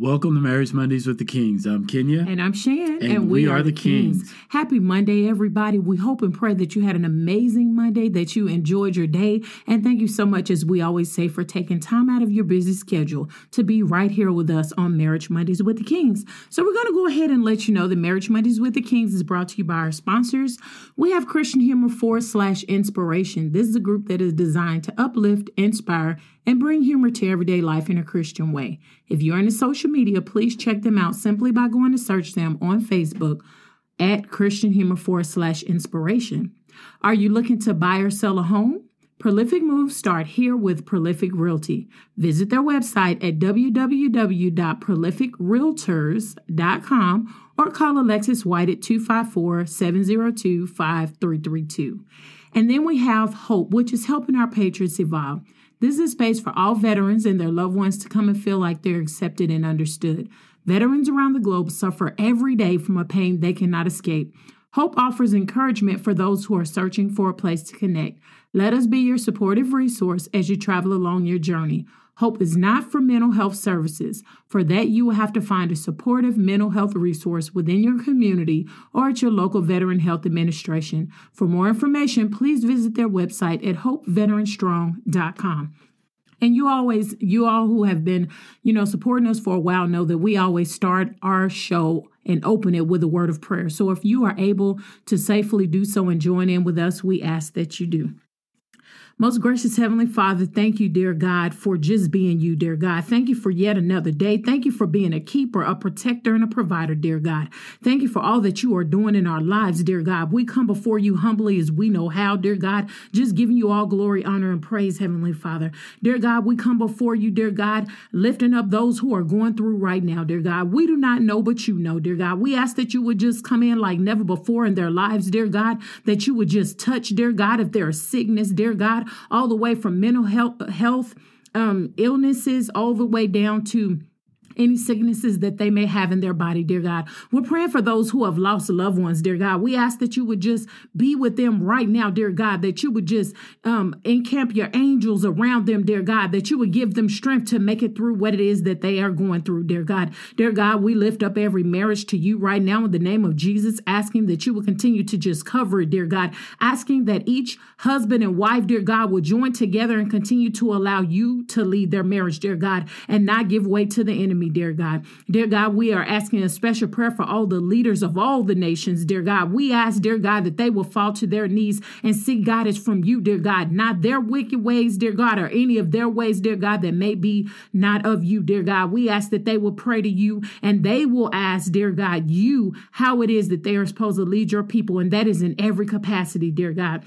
Welcome to Marriage Mondays with the Kings. I'm Kenya. And I'm Shan. And, and we, we, are, the Kings. Kings. Happy Monday, everybody. We hope and pray that you had an amazing Monday, that you enjoyed your day. And thank you so much, as we always say, for taking time out of your busy schedule to be right here with us on Marriage Mondays with the Kings. So we're going to go ahead and let you know that Marriage Mondays with the Kings is brought to you by our sponsors. We have Christian Humor forward slash inspiration. This is a group that is designed to uplift, inspire, and bring humor to everyday life in a Christian way. If you're in a social media, please check them out simply by going to search them on Facebook at Christian Humor forward slash inspiration. Are you looking to buy or sell a home? Prolific moves start here with Prolific Realty. Visit their website at www.prolificrealtors.com or call Alexis White at 254 702 5332. And then we have Hope, which is helping our patriots evolve. This is a space for all veterans and their loved ones to come and feel like they're accepted and understood. Veterans around the globe suffer every day from a pain they cannot escape. Hope offers encouragement for those who are searching for a place to connect. Let us be your supportive resource as you travel along your journey. Hope is not for mental health services. For that, you will have to find a supportive mental health resource within your community or at your local Veteran Health Administration. For more information, please visit their website at hopeveteranstrong.com. And you always, you all who have been, you know, supporting us for a while know that we always start our show and open it with a word of prayer. So if you are able to safely do so and join in with us, we ask that you do. Most gracious Heavenly Father, thank you, dear God, for just being you, dear God. Thank you for yet another day. Thank you for being a keeper, a protector, and a provider, dear God. Thank you for all that you are doing in our lives, dear God. We come before you humbly as we know how, dear God, just giving you all glory, honor, and praise, Heavenly Father. Dear God, we come before you, dear God, lifting up those who are going through right now, dear God. We do not know, but you know, dear God. We ask that you would just come in like never before in their lives, dear God, that you would just touch, dear God, if there is sickness, dear God all the way from mental health, health um, illnesses, all the way down to any sicknesses that they may have in their body, dear God. We're praying for those who have lost loved ones, dear God. We ask that you would just be with them right now, dear God, that you would just um, encamp your angels around them, dear God, that you would give them strength to make it through what it is that they are going through, dear God. Dear God, we lift up every marriage to you right now in the name of Jesus, asking that you would continue to just cover it, dear God, asking that each husband and wife, dear God, will join together and continue to allow you to lead their marriage, dear God, and not give way to the enemy dear God. Dear God, we are asking a special prayer for all the leaders of all the nations, dear God. We ask, dear God, that they will fall to their knees and seek guidance from you, dear God, not their wicked ways, dear God, or any of their ways, dear God, that may be not of you, dear God. We ask that they will pray to you and they will ask, dear God, you how it is that they are supposed to lead your people, and that is in every capacity, dear God.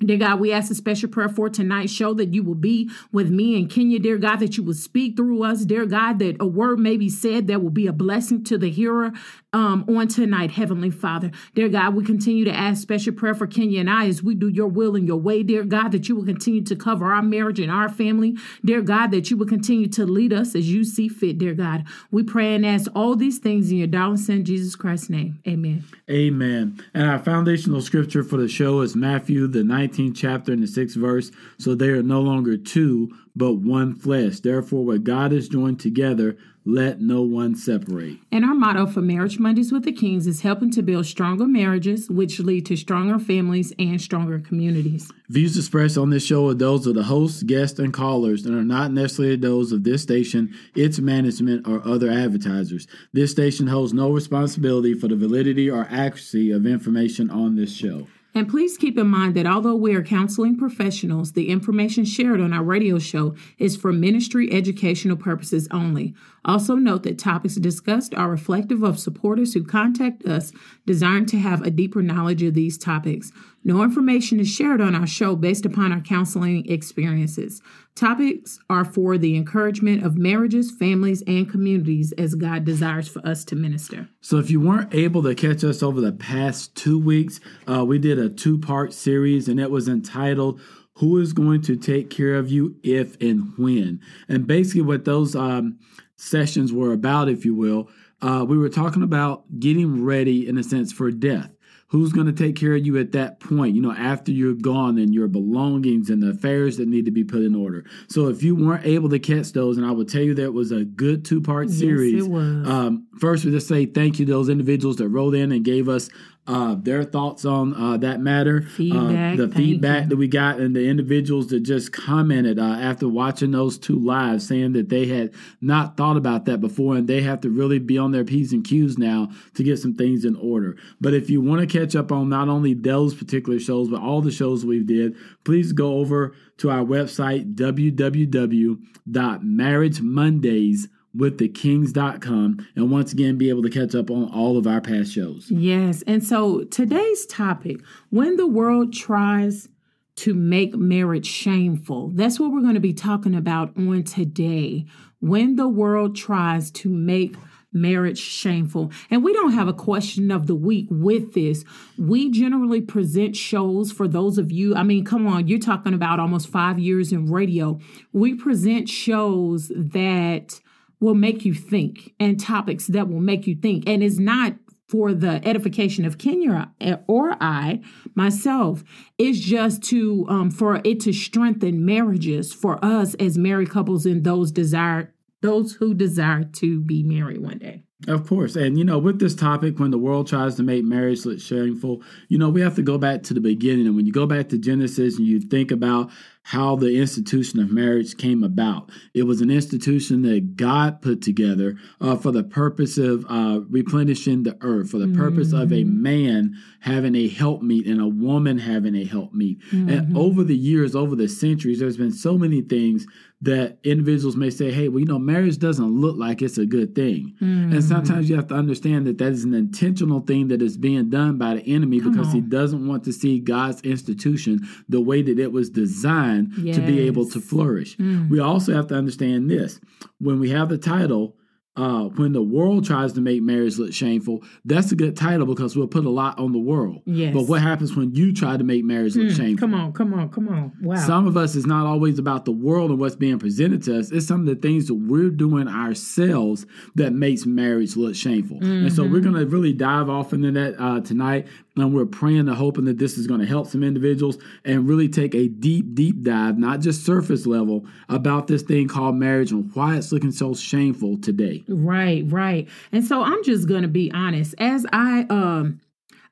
Dear God, we ask a special prayer for tonight's show that you will be with me and Kenya, dear God, that you will speak through us, dear God, that a word may be said that will be a blessing to the hearer um, on tonight, Heavenly Father. Dear God, we continue to ask special prayer for Kenya and I as we do your will and your way, dear God, that you will continue to cover our marriage and our family, dear God, that you will continue to lead us as you see fit, dear God. We pray and ask all these things in your darling Son, Jesus Christ's name. Amen. Amen. And our foundational scripture for the show is Matthew, the 19th 19th chapter and the 6th verse. So they are no longer two, but one flesh. Therefore, what God has joined together, let no one separate. And our motto for Marriage Mondays with the Kings is helping to build stronger marriages, which lead to stronger families and stronger communities. Views expressed on this show are those of the hosts, guests, and callers, and are not necessarily those of this station, its management, or other advertisers. This station holds no responsibility for the validity or accuracy of information on this show. And please keep in mind that although we are counseling professionals, the information shared on our radio show is for ministry educational purposes only. Also, note that topics discussed are reflective of supporters who contact us desiring to have a deeper knowledge of these topics. No information is shared on our show based upon our counseling experiences. Topics are for the encouragement of marriages, families, and communities as God desires for us to minister. So, if you weren't able to catch us over the past two weeks, uh, we did a two part series and it was entitled Who is Going to Take Care of You If and When? And basically, what those um, sessions were about, if you will, uh, we were talking about getting ready, in a sense, for death Who's going to take care of you at that point, you know, after you're gone and your belongings and the affairs that need to be put in order? So if you weren't able to catch those, and I would tell you that was a good two part series. Yes, it was. Um, first, we just say thank you to those individuals that wrote in and gave us uh, their thoughts on uh, that matter, feedback, uh, the feedback you. that we got, and the individuals that just commented uh, after watching those two lives, saying that they had not thought about that before, and they have to really be on their p's and q's now to get some things in order. But if you want to catch up on not only those particular shows, but all the shows we did, please go over to our website www.marriagemondays.com with the kings.com and once again be able to catch up on all of our past shows. Yes. And so today's topic when the world tries to make marriage shameful, that's what we're going to be talking about on today. When the world tries to make marriage shameful. And we don't have a question of the week with this. We generally present shows for those of you. I mean, come on, you're talking about almost five years in radio. We present shows that will make you think and topics that will make you think. And it's not for the edification of Kenya or I myself. It's just to um, for it to strengthen marriages for us as married couples and those desire those who desire to be married one day. Of course. And, you know, with this topic, when the world tries to make marriage look shameful, you know, we have to go back to the beginning. And when you go back to Genesis and you think about how the institution of marriage came about, it was an institution that God put together uh, for the purpose of uh, replenishing the earth, for the mm-hmm. purpose of a mm-hmm. man having a helpmeet and a woman having a helpmeet. Mm-hmm. And over the years, over the centuries, there's been so many things that individuals may say, hey, well, you know, marriage doesn't look like it's a good thing. Mm-hmm. And sometimes you have to understand that that is an intentional thing that is being done by the enemy Come because on. he doesn't want to see God's institution the way that it was designed yes. to be able to flourish. Mm. We also have to understand this when we have the title, uh, when the world tries to make marriage look shameful, that's a good title because we'll put a lot on the world. Yes. But what happens when you try to make marriage look mm, shameful? Come on, come on, come on. Wow. Some of us is not always about the world and what's being presented to us. It's some of the things that we're doing ourselves that makes marriage look shameful. Mm-hmm. And so we're mm-hmm. going to really dive off into that uh, tonight. And we're praying and hoping that this is going to help some individuals and really take a deep, deep dive, not just surface level, about this thing called marriage and why it's looking so shameful today. Right, right. And so I'm just going to be honest. As I um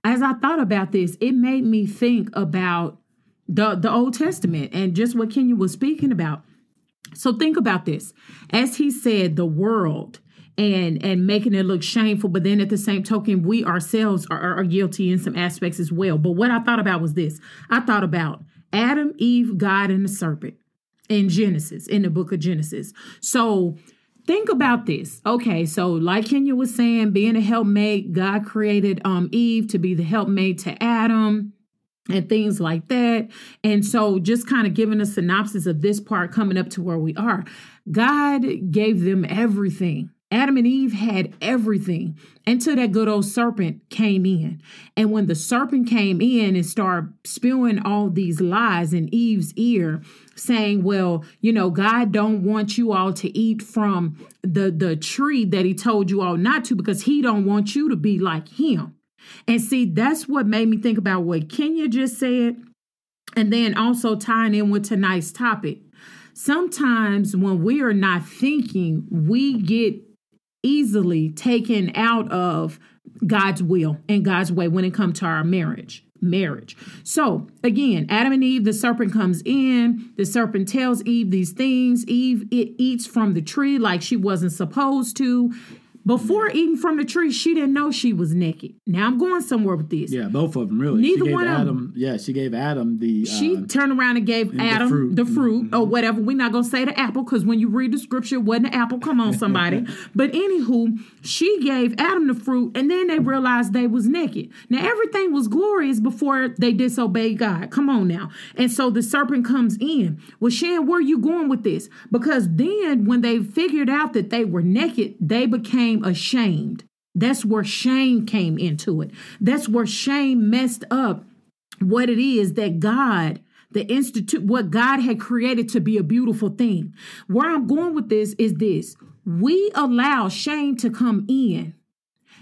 as I thought about this, it made me think about the the Old Testament and just what Kenya was speaking about. So think about this. As he said, the world and and making it look shameful but then at the same token we ourselves are, are guilty in some aspects as well. But what i thought about was this. I thought about adam eve god and the serpent in genesis in the book of genesis. So think about this. Okay so like kenya was saying being a helpmate god created um eve to be the helpmate to adam and things like that. And so, just kind of giving a synopsis of this part coming up to where we are, God gave them everything. Adam and Eve had everything until that good old serpent came in. And when the serpent came in and started spewing all these lies in Eve's ear, saying, Well, you know, God don't want you all to eat from the, the tree that he told you all not to because he don't want you to be like him. And see, that's what made me think about what Kenya just said. And then also tying in with tonight's topic. Sometimes when we are not thinking, we get easily taken out of God's will and God's way when it comes to our marriage. Marriage. So again, Adam and Eve, the serpent comes in. The serpent tells Eve these things. Eve it eats from the tree like she wasn't supposed to. Before eating from the tree, she didn't know she was naked. Now I'm going somewhere with this. Yeah, both of them really. Neither one Adam, of them. Yeah, she gave Adam the. She uh, turned around and gave Adam the fruit, the fruit mm-hmm. or whatever. We're not gonna say the apple because when you read the scripture, it wasn't an apple. Come on, somebody. but anywho, she gave Adam the fruit, and then they realized they was naked. Now everything was glorious before they disobeyed God. Come on now. And so the serpent comes in. Well, Shan, where are you going with this? Because then when they figured out that they were naked, they became became ashamed. That's where shame came into it. That's where shame messed up what it is that God, the institute, what God had created to be a beautiful thing. Where I'm going with this is this we allow shame to come in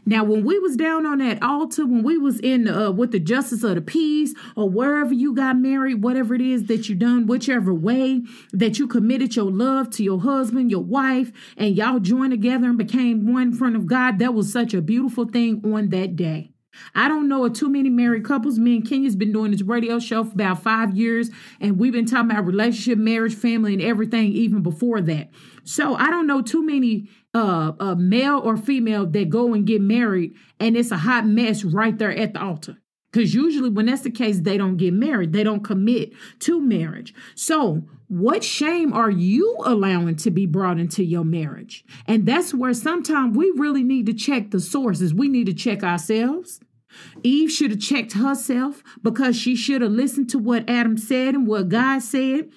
Now, when we was down on that altar, when we was in uh, with the justice of the peace, or wherever you got married, whatever it is that you done, whichever way that you committed your love to your husband, your wife, and y'all joined together and became one in front of God, that was such a beautiful thing on that day. I don't know of too many married couples. Me and Kenya's been doing this radio show for about five years, and we've been talking about relationship, marriage, family, and everything even before that. So I don't know too many uh, uh male or female that go and get married, and it's a hot mess right there at the altar. Because usually, when that's the case, they don't get married. They don't commit to marriage. So, what shame are you allowing to be brought into your marriage? And that's where sometimes we really need to check the sources. We need to check ourselves. Eve should have checked herself because she should have listened to what Adam said and what God said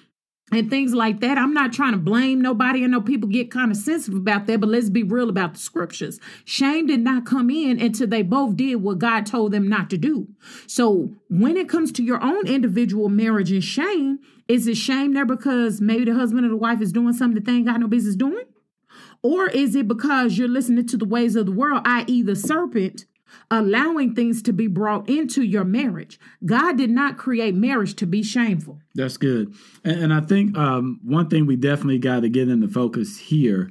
and things like that. I'm not trying to blame nobody. I know people get kind of sensitive about that, but let's be real about the scriptures. Shame did not come in until they both did what God told them not to do. So when it comes to your own individual marriage and shame, is it shame there because maybe the husband or the wife is doing something that they ain't got no business doing? Or is it because you're listening to the ways of the world, i.e., the serpent, allowing things to be brought into your marriage. God did not create marriage to be shameful. That's good. And, and I think um, one thing we definitely got to get into focus here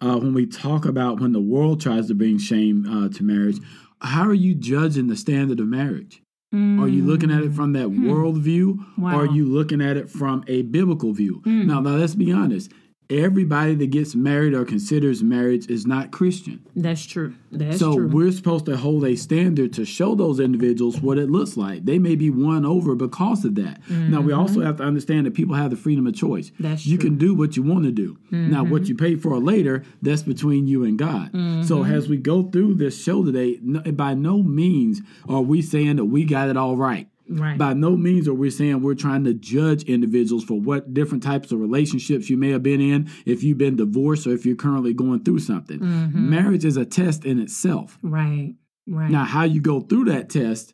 uh, when we talk about when the world tries to bring shame uh, to marriage, how are you judging the standard of marriage? Mm. Are you looking at it from that hmm. world view? Wow. Or are you looking at it from a biblical view? Mm. Now, now let's be honest everybody that gets married or considers marriage is not Christian. That's true. That's so true. we're supposed to hold a standard to show those individuals what it looks like. They may be won over because of that. Mm-hmm. Now we mm-hmm. also have to understand that people have the freedom of choice. That's you true. can do what you want to do. Mm-hmm. Now what you pay for later, that's between you and God. Mm-hmm. So as we go through this show today, by no means are we saying that we got it all right. Right. By no means are we saying we're trying to judge individuals for what different types of relationships you may have been in, if you've been divorced or if you're currently going through something. Mm-hmm. Marriage is a test in itself. Right. Right. Now, how you go through that test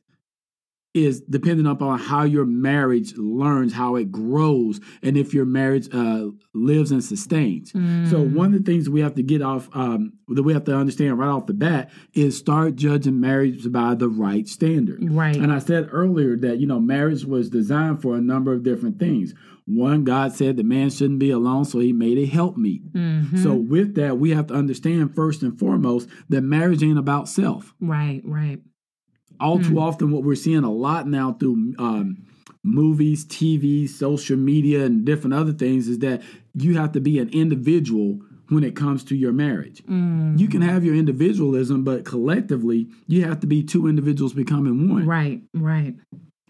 is dependent upon how your marriage learns, how it grows, and if your marriage uh, lives and sustains. Mm. So one of the things we have to get off um, that we have to understand right off the bat is start judging marriage by the right standard. Right. And I said earlier that you know marriage was designed for a number of different things. One, God said the man shouldn't be alone, so He made a helpmeet. Mm-hmm. So with that, we have to understand first and foremost that marriage ain't about self. Right. Right all mm. too hmm. often what we're seeing a lot now through um, movies tv social media and different other things is that you have to be an individual when it comes to your marriage mm. you can have your individualism but collectively you have to be two individuals becoming one right right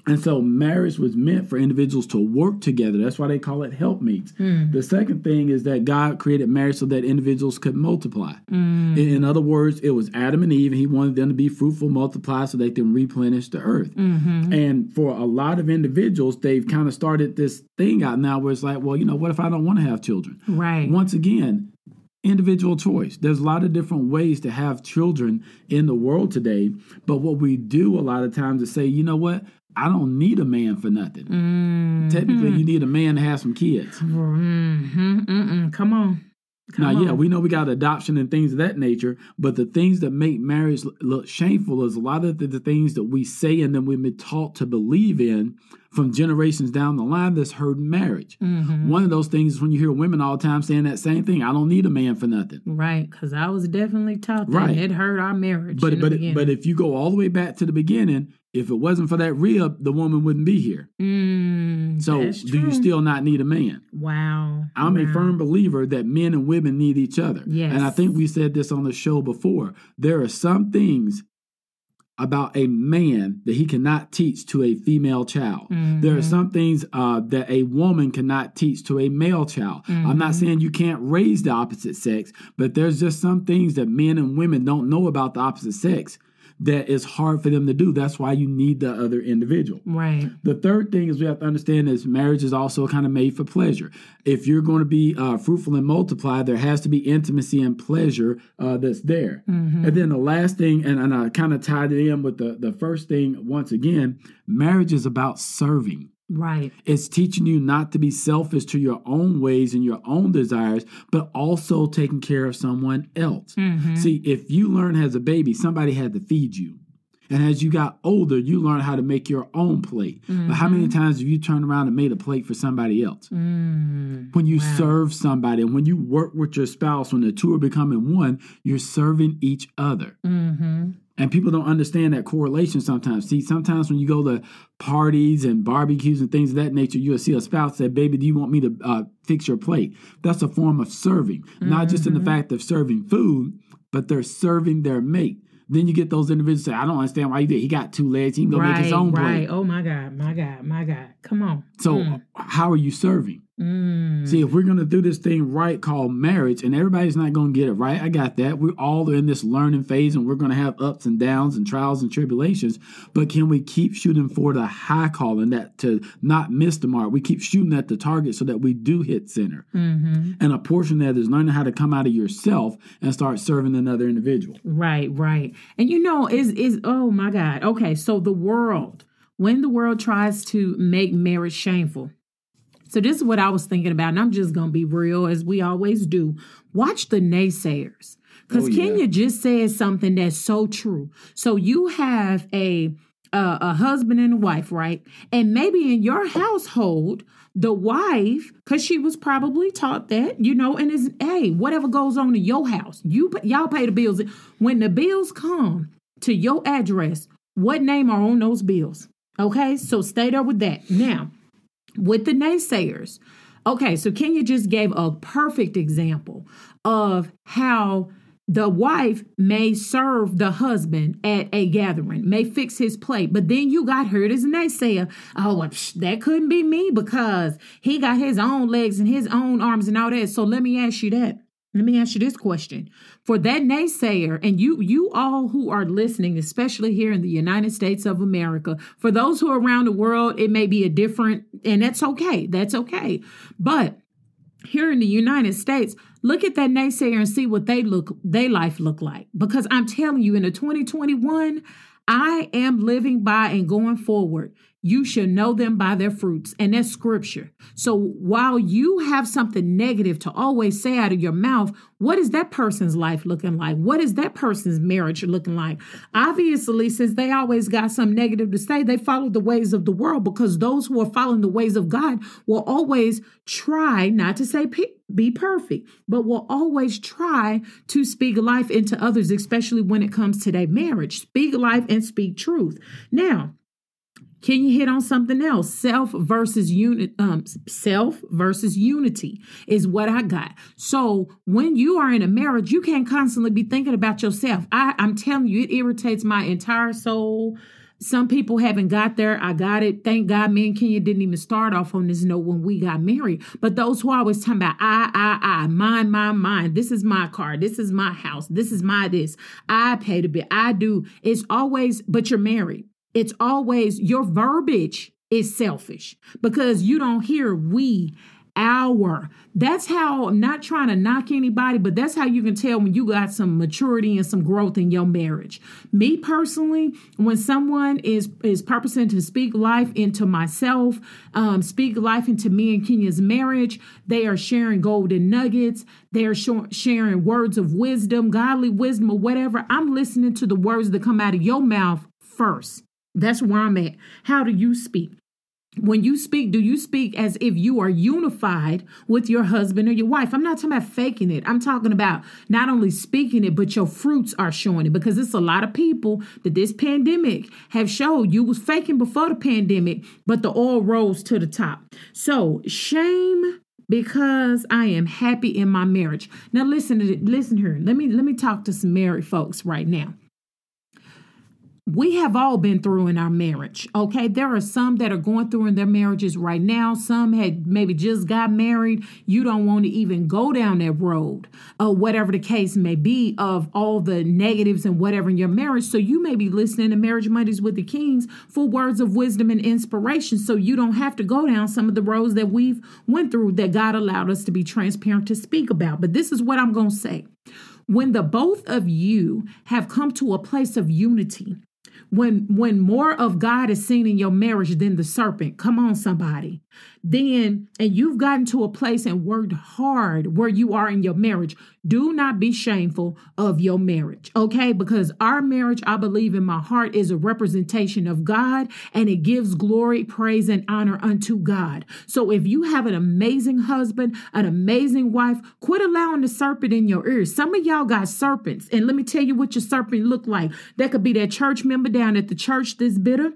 and so marriage was meant for individuals to work together. That's why they call it helpmeets. Mm. The second thing is that God created marriage so that individuals could multiply. Mm. In, in, other words, it was Adam and Eve. and He wanted them to be fruitful, multiply so they can replenish the earth. Mm-hmm. And for a lot of individuals, they've kind of started this thing out now where it's like, well, you know, what if I don't want to have children? Right. Once again, individual choice. There's a lot of different ways to have children in the world today, but what we do a lot of times is say, you know what? I don't need a man for nothing. Mm-hmm. Technically, you need a man to have some kids. Mm-hmm. Come on. Come now, on. yeah, we know we got adoption and things of that nature, but the things that make marriage look shameful is a lot of the, the things that we say and then we've been taught to believe in from generations down the line that's hurting marriage. Mm-hmm. One of those things is when you hear women all the time saying that same thing. I don't need a man for nothing. Right, because I was definitely taught that. Right. It hurt our marriage. But but but if you go all the way back to the beginning, if it wasn't for that rib, the woman wouldn't be here. Mm, so, do you still not need a man? Wow. I'm wow. a firm believer that men and women need each other. Yes. And I think we said this on the show before. There are some things about a man that he cannot teach to a female child. Mm-hmm. There are mm-hmm. some things uh, that a woman cannot teach to a male child. Mm-hmm. I'm not mm-hmm. saying you can't raise the opposite sex, but there's just some things that men and women don't know about the opposite sex that is hard for them to do. That's why you need the other individual. Right. The third thing is we have to understand is marriage is also kind of made for pleasure. If you're going to be uh, fruitful and multiply, there has to be intimacy and pleasure uh, that's there. Mm-hmm. And then the last thing, and, and I kind of tied it in with the, the first thing once again, marriage is about serving. Right. It's teaching you not to be selfish to your own ways and your own desires, but also taking care of someone else. Mhm. See, if you learn as a baby, somebody had to feed you. And as you got older, you learn how to make your own plate. But how many times have you turned around and made a plate for somebody else? Mm. When you Wow. serve somebody and when you work with your spouse, when the two are becoming one, you're serving each other. Mm-hmm. And people don't understand that correlation sometimes. See, sometimes when you go to parties and barbecues and things of that nature, you'll see a spouse say, Baby, do you want me to uh, fix your plate? That's a form of serving, not just in the fact of serving food, but they're serving their mate. Then you get those individuals say, I don't understand why you did. He got two legs. He can go right, make his own right. plate. Oh my God, my God, my God. Come on. So, Mm. how are you serving? Mm. See, if we're going to do this thing right called marriage, and everybody's not going to get it right, I got that. We're all in this learning phase and we're going to have ups and downs and trials and tribulations. But can we keep shooting for the high calling that to not miss the mark? We keep shooting at the target so that we do hit center. Mm-hmm. And a portion of that is learning how to come out of yourself and start serving another individual. Right, right. And you know, is is oh my God. Okay, so the world, when the world tries to make marriage shameful. So this is what I was thinking about, and I'm just gonna be real as we always do. Watch the naysayers. Because Oh, yeah. Kenya just said something that's so true. So you have a uh, a husband and a wife, right? And maybe in your household, the wife, because she was probably taught that, you know, and is hey, whatever goes on in your house, you y'all pay the bills. When the bills come to your address, what name are on those bills? Okay, so stay there with that. Now, with the naysayers, okay, so Kenya just gave a perfect example of how the wife may serve the husband at a gathering, may fix his plate, but then you got heard as a naysayer. Oh, well, psh, that couldn't be me because he got his own legs and his own arms and all that. So let me ask you that. Let me ask you this question. For that naysayer, and you you all who are listening, especially here in the United States of America, for those who are around the world, it may be a different, and that's okay. That's okay. But here in the United States, look at that naysayer and see what they look they life look like. Because I'm telling you, in the 2021, I am living by and going forward. You should know them by their fruits, and that's scripture. So while you have something negative to always say out of your mouth, what is that person's life looking like? What is that person's marriage looking like? Obviously, since they always got some negative to say, they follow the ways of the world because those who are following the ways of God will always try not to say be perfect, but will always try to speak life into others, especially when it comes to their marriage. Speak life and speak truth. Now, can you hit on something else? Self versus unit, um, self versus unity is what I got. So when you are in a marriage, you can't constantly be thinking about yourself. I, I'm telling you, it irritates my entire soul. Some people haven't got there. I got it. Thank God me and Kenya didn't even start off on this note when we got married. But those who always talking about I, I, I, mine, mine, mine. This is my car. This is my house. This is my this. I pay the bill. I do. It's always, but you're married. It's always your verbiage is selfish because you don't hear we, our. That's how I'm not trying to knock anybody, but that's how you can tell when you got some maturity and some growth in your marriage. Me personally, when someone is is purposing to speak life into myself, um, speak life into me and Kenya's marriage, they are sharing golden nuggets. They are sho- sharing words of wisdom, godly wisdom, or whatever. I'm listening to the words that come out of your mouth first. That's where I'm at. How do you speak? When you speak, do you speak as if you are unified with your husband or your wife? I'm not talking about faking it. I'm talking about not only speaking it, but your fruits are showing it because it's a lot of people that this pandemic have showed you was faking before the pandemic, but the oil rose to the top. So shame because I am happy in my marriage. Now listen to listen here. Let me let me talk to some married folks right now we have all been through in our marriage. Okay. There are some that are going through in their marriages right now. Some had maybe just got married. You don't want to even go down that road, uh, whatever the case may be, of all the negatives and whatever in your marriage. So you may be listening to Marriage Mondays with the Kings for words of wisdom and inspiration. So you don't have to go down some of the roads that we've went through that God allowed us to be transparent to speak about. But this is what I'm going to say. When the both of you have come to a place of unity, when when more of God is seen in your marriage than the serpent, come on, somebody. Then, and you've gotten to a place and worked hard where you are in your marriage. Do not be shameful of your marriage, okay? Because our marriage, I believe in my heart, is a representation of God and it gives glory, praise, and honor unto God. So if you have an amazing husband, an amazing wife, quit allowing the serpent in your ears. Some of y'all got serpents, and let me tell you what your serpent look like. That could be that church member down at the church that's bitter.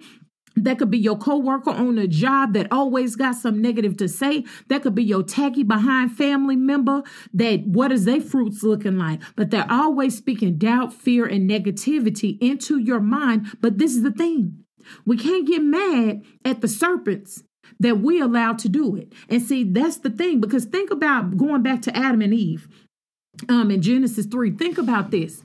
That could be your coworker on a job that always got some negative to say. That could be your tacky behind family member that what is their fruits looking like? But they're always speaking doubt, fear, and negativity into your mind. But this is the thing. We can't get mad at the serpents that we allowed to do it. And see, that's the thing, because think about going back to Adam and Eve um in Genesis 3. Think about this.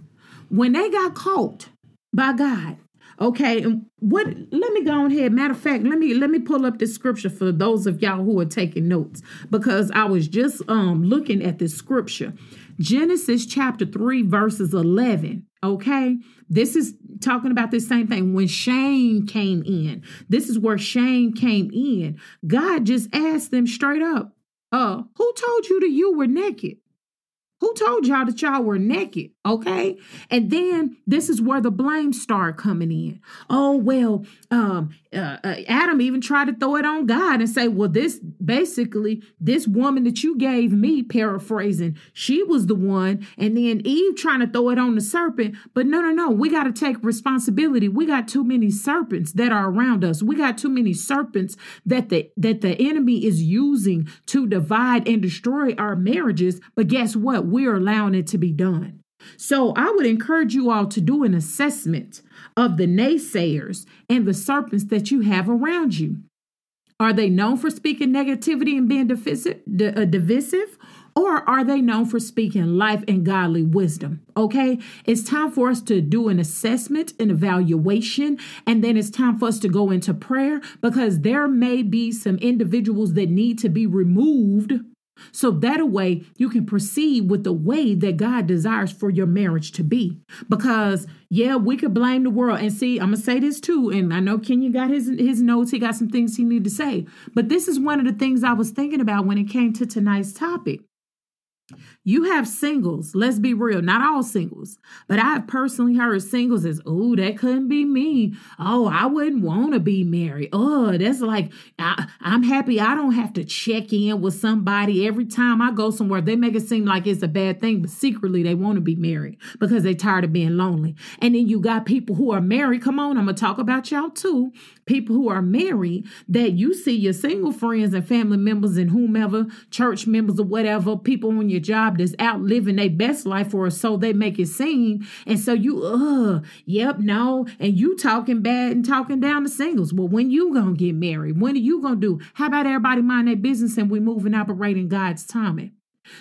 When they got caught by God, Okay, and what let me go ahead. Matter of fact, let me let me pull up this scripture for those of y'all who are taking notes because I was just um looking at this scripture. Genesis chapter 3, verses 11. Okay, this is talking about the same thing when Shame came in. This is where Shame came in. God just asked them straight up, uh, who told you that you were naked? Who told y'all that y'all were naked? Okay. And then this is where the blame start coming in. Oh, well, um, uh, uh, Adam even tried to throw it on God and say, well, this basically, this woman that you gave me, paraphrasing, she was the one. And then Eve trying to throw it on the serpent. But no, no, no. We got to take responsibility. We got too many serpents that are around us. We got too many serpents that the that the enemy is using to divide and destroy our marriages. But guess what? We're allowing it to be done. So I would encourage you all to do an assessment of the naysayers and the serpents that you have around you. Are they known for speaking negativity and being divisive, uh. Or are they known for speaking life and godly wisdom? Okay, it's time for us to do an assessment, an evaluation, and then it's time for us to go into prayer because there may be some individuals that need to be removed so that way you can proceed with the way that God desires for your marriage to be. Because yeah, we could blame the world. And see, I'm gonna say this too. And I know Kenya got his his notes, he got some things he need to say. But this is one of the things I was thinking about when it came to tonight's topic. You have singles, let's be real, not all singles, but I have personally heard singles as, oh, that couldn't be me. Oh, I wouldn't want to be married. Oh, that's like, I, I'm happy I don't have to check in with somebody every time I go somewhere. They make it seem like it's a bad thing, but secretly they want to be married because they're tired of being lonely. And then you got people who are married. Come on, I'm going to talk about y'all too. People who are married that you see your single friends and family members and whomever, church members or whatever, people on your job job that's out living their best life or so they make it seem. And so you, uh, yep, no. And you talking bad and talking down the singles. Well, when you gonna get married? When are you gonna do? How about everybody mind their business and we move and operate in God's timing?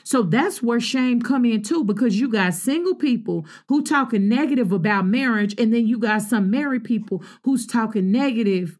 So that's where shame come in too, because you got single people who talking negative about marriage, and then you got some married people who's talking negative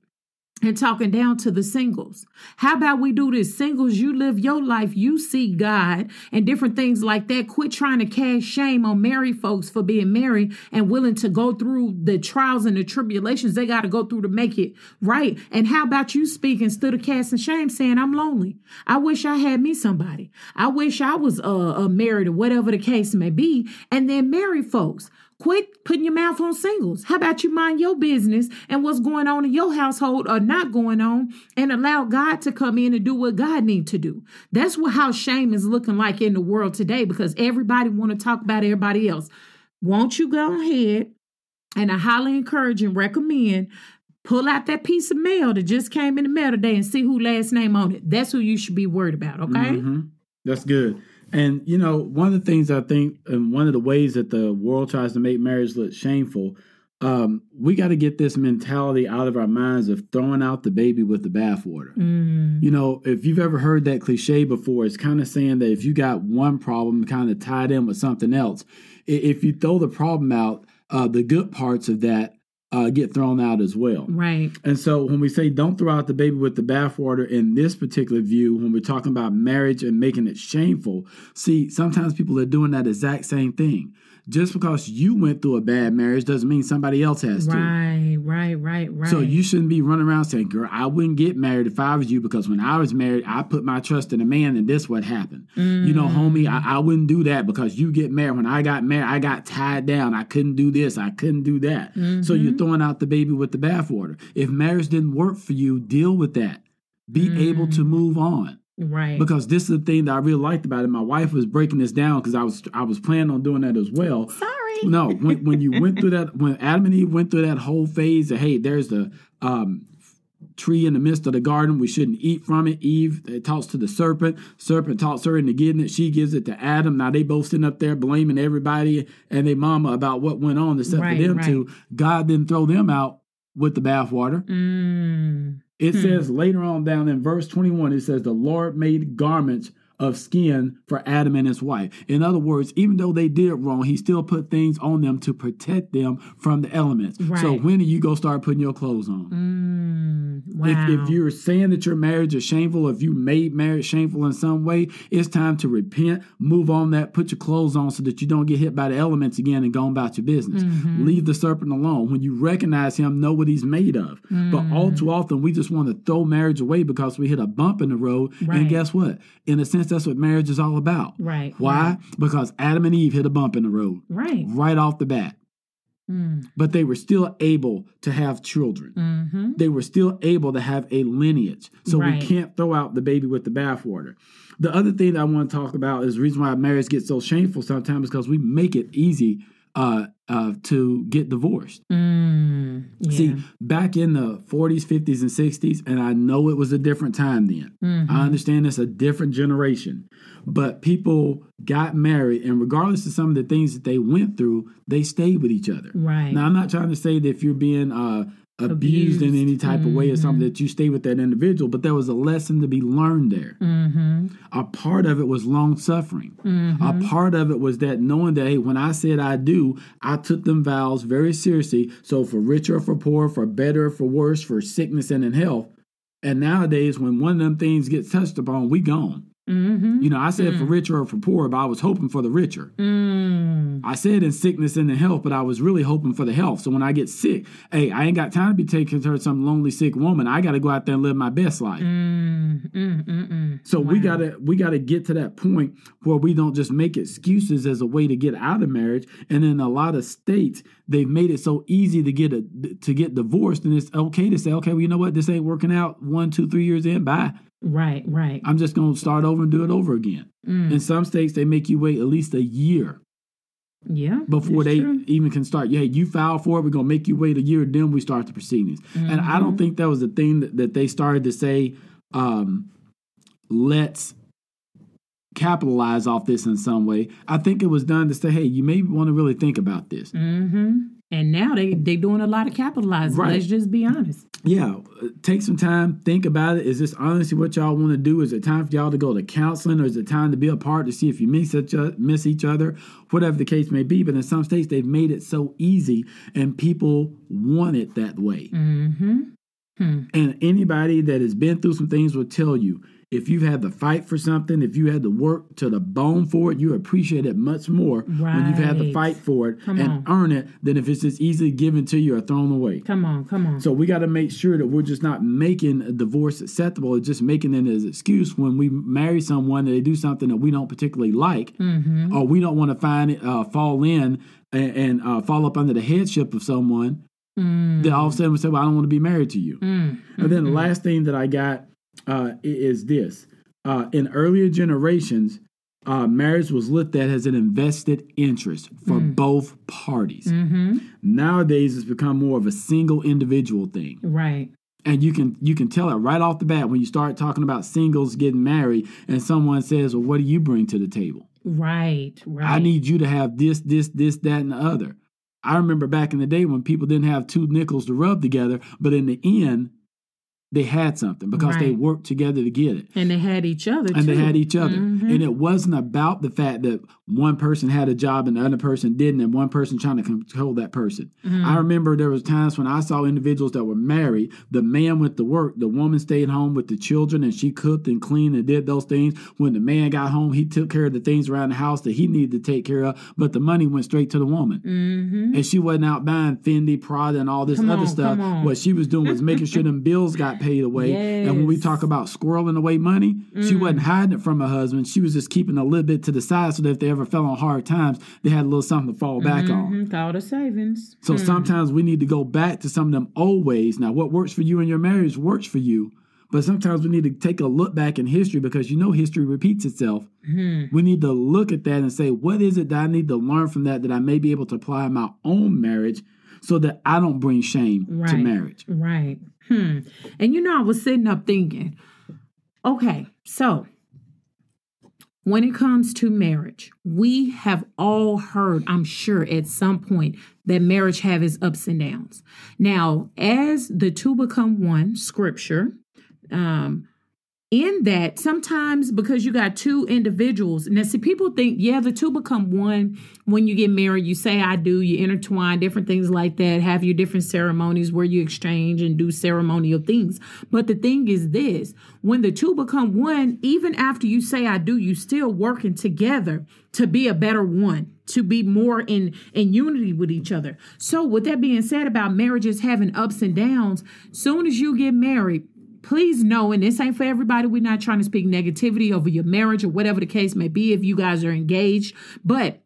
and talking down to the singles. How about we do this? Singles, you live your life, you see God and different things like that. Quit trying to cast shame on married folks for being married and willing to go through the trials and the tribulations they got to go through to make it right. And how about you speak instead of casting shame, saying, I'm lonely. I wish I had me somebody. I wish I was uh, uh married or whatever the case may be. And then married folks. Quit putting your mouth on singles. How about you mind your business and what's going on in your household or not going on and allow God to come in and do what God needs to do. That's what how shame is looking like in the world today because everybody want to talk about everybody else. Won't you go ahead and I highly encourage and recommend pull out that piece of mail that just came in the mail today and see who last name on it. That's who you should be worried about, okay? Mm-hmm. That's good. And you know, one of the things I think, and one of the ways that the world tries to make marriage look shameful, um, we got to get this mentality out of our minds of throwing out the baby with the bathwater. Mm. You know, if you've ever heard that cliche before, it's kind of saying that if you got one problem kind of tied in with something else, if you throw the problem out, uh, the good parts of that uh, get thrown out as well. Right. And so when we say don't throw out the baby with the bathwater in this particular view, when we're talking about marriage and making it shameful, see, sometimes people are doing that exact same thing. Just because you went through a bad marriage doesn't mean somebody else has to. Right, right, right, right. So you shouldn't be running around saying, "Girl, I wouldn't get married if I was you because when I was married, I put my trust in a man, and this what happened." You know, homie, I, mm. I wouldn't do that because you get married. When I got married, I got tied down. I couldn't do this. I couldn't do that. So you're mm-hmm. throwing out the baby with the bathwater. If marriage didn't work for you, deal with that. Be able to mm. move on right. because this is the thing that I really liked about it. My wife was breaking this down because I was I was planning on doing that as well. Sorry. No, when when you went through that, when Adam and Eve went through that whole phase of hey, there's the um, tree in the midst of the garden, we shouldn't eat from it. Eve it talks to the serpent. Serpent talks her into getting it. She gives it to Adam. Now they both sitting up there blaming everybody and their mama about what went on, except Right, for them right. two. God didn't throw them out with the bathwater. Mm. It hmm. says later on down in verse 21, it says, The Lord made garments of skin for Adam and his wife. In other words, even though they did wrong, he still put things on them to protect them from the elements. So when do you go start putting your clothes on? Mm. Wow. If, if you're saying that your marriage is shameful, if you made marriage shameful in some way, it's time to repent, move on that, put your clothes on so that you don't get hit by the elements again and go about your business. Mm-hmm. Leave the serpent alone. When you recognize him, know what he's made of. But all Mm. too often, we just want to throw marriage away because we hit a bump in the road. Right. And guess what? In a sense, that's what marriage is all about. right. Why? Because Adam and Eve hit a bump in the road Right. right off the bat. Mm. But they were still able to have children Mm-hmm. they were still able to have a lineage. So Right. we can't throw out the baby with the bathwater. The other thing that I want to talk about is the reason why marriage gets so shameful sometimes is because we make it easy uh, uh, to get divorced. Mm. Yeah. See, back in the 40s, 50s, and 60s, and I know it was a different time then. Mhm. I understand it's a different generation, but people got married, and regardless of some of the things that they went through, they stayed with each other. Right. Now, I'm not trying to say that if you're being uh, abused, in any type of way or something Mhm. that you stay with that individual, but there was a lesson to be learned there. mm-hmm. A part of it was long suffering. Mm-hmm. A part of it was that knowing that hey, when I said I do, I took them vows very seriously. So for richer or for poor, for better or for worse, for sickness and in health. And nowadays, when one of them things gets touched upon, we gone. Mm-hmm. You know, I said for richer or for poor, but I was hoping for the richer. Mm. I said in sickness and in health, but I was really hoping for the health. So when I get sick, hey, I ain't got time to be taking care of some lonely sick woman. I got to go out there and live my best life. Mm, mm, mm, mm. So we gotta we gotta get to that point where we don't just make excuses as a way to get out of marriage. And in a lot of states, they've made it so easy to get a to get divorced, and it's okay to say, okay, well, you know what, this ain't working out. One, two, three years in, bye. Right, right. I'm just gonna start over and do it over again. Mm. In some states, they make you wait at least a year Yeah. before they true. even can start. Yeah, you file for it. We're gonna make you wait a year, then we start the proceedings. And I Mm-hmm. don't think that was the thing that, that they started to say. Um, let's capitalize off this in some way. I think it was done to say, hey, you may want to really think about this. Mm-hmm. And now they they doing a lot of capitalizing. Right. Let's just be honest. Yeah, uh, take some time, think about it. Is this honestly what y'all want to do? Is it time for y'all to go to counseling, or is it time to be apart to see if you miss each other, miss each other, whatever the case may be? But in some states, they've made it so easy, and people want it that way. Mm-hmm. Hmm. And anybody that has been through some things will tell you if you've had to fight for something, if you had to work to the bone for it, you appreciate it much more when you've had to fight for it Come and on. earn it than if it's just easily given to you or thrown away. Come on, come on. So we got to make sure that we're just not making a divorce acceptable, or just making it as an excuse when we marry someone that they do something that we don't particularly like, mm-hmm. or we don't want to find it, uh, fall in and, and uh, fall up under the headship of someone. Mm. Then all of a sudden we say, "Well, I don't want to be married to you." Mm. And then the last thing that I got uh, is this: uh, in earlier generations, uh, marriage was looked at as an invested interest for both parties. Mm-hmm. Nowadays, it's become more of a single individual thing, Right. and you can you can tell it right off the bat when you start talking about singles getting married, and someone says, "Well, what do you bring to the table?" Right. Right. I need you to have this, this, this, that, and the other. I remember back in the day when people didn't have two nickels to rub together, but in the end, they had something because they worked together to get it. And they had each other And too. they had each other. Mhm. And it wasn't about the fact that one person had a job and the other person didn't, and one person trying to control that person. Mm-hmm. I remember there was times when I saw individuals that were married, the man went to work, the woman stayed home with the children and she cooked and cleaned and did those things. When the man got home, he took care of the things around the house that he needed to take care of, but the money went straight to the woman. Mm-hmm. And she wasn't out buying Fendi, Prada, and all this Come other on, stuff. What she was doing was making sure them bills got paid away. And when we talk about squirreling away money, she Mm. wasn't hiding it from her husband. She was just keeping a little bit to the side so that if they ever fell on hard times, they had a little something to fall back on. Mm-hmm. Call the savings. So sometimes we need to go back to some of them old ways. Now, what works for you in your marriage works for you. But sometimes we need to take a look back in history because you know history repeats itself. Mm-hmm. We need to look at that and say, what is it that I need to learn from that that I may be able to apply in my own marriage so that I don't bring shame to marriage? Right. Hmm. And you know, I was sitting up thinking, okay, so when it comes to marriage, we have all heard, I'm sure, at some point that marriage have its ups and downs. Now, as the two become one, scripture, um, in that sometimes because you got two individuals now see people think yeah the two become one. When you get married you say i do you intertwine different things like that have your different ceremonies where you exchange and do ceremonial things. But the thing is this when the two become one even after you say i do you still working together to be a better one to be more in in unity with each other. So with that being said about marriages having ups and downs soon as you get married please know, and this ain't for everybody. We're not trying to speak negativity over your marriage or whatever the case may be if you guys are engaged. But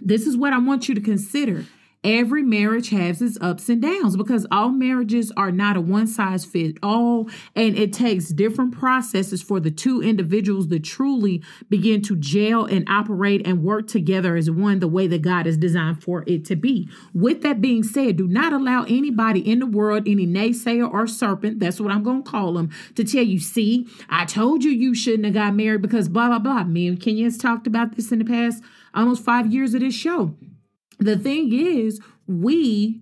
this is what I want you to consider. Every marriage has its ups and downs because all marriages are not a one size fit all. And it takes different processes for the two individuals to truly begin to gel and operate and work together as one the way that God has designed for it to be. With that being said, do not allow anybody in the world, any naysayer or serpent, that's what I'm going to call them, to tell you, see, I told you you shouldn't have got married because blah, blah, blah. Me and Kenyon has talked about this in the past almost five years of this show the thing is, we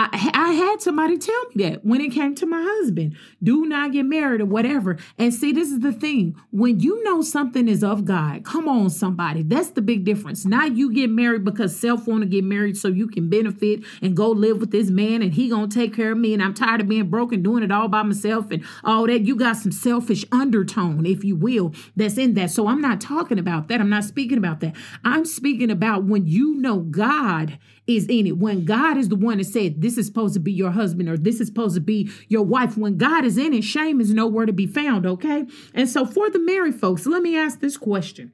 I, I had somebody tell me that when it came to my husband, do not get married or whatever. And see, this is the thing. When you know something is of God, come on, somebody. That's the big difference. Not you get married because self want to get married so you can benefit and go live with this man and he gonna take care of me and I'm tired of being broken, doing it all by myself and all that. You got some selfish undertone, if you will, that's in that. So I'm not talking about that. I'm not speaking about that. I'm speaking about when you know God is in it. When God is the one that said, This is supposed to be your husband or this is supposed to be your wife. When God is in it, shame is nowhere to be found, okay? And so for the married folks, let me ask this question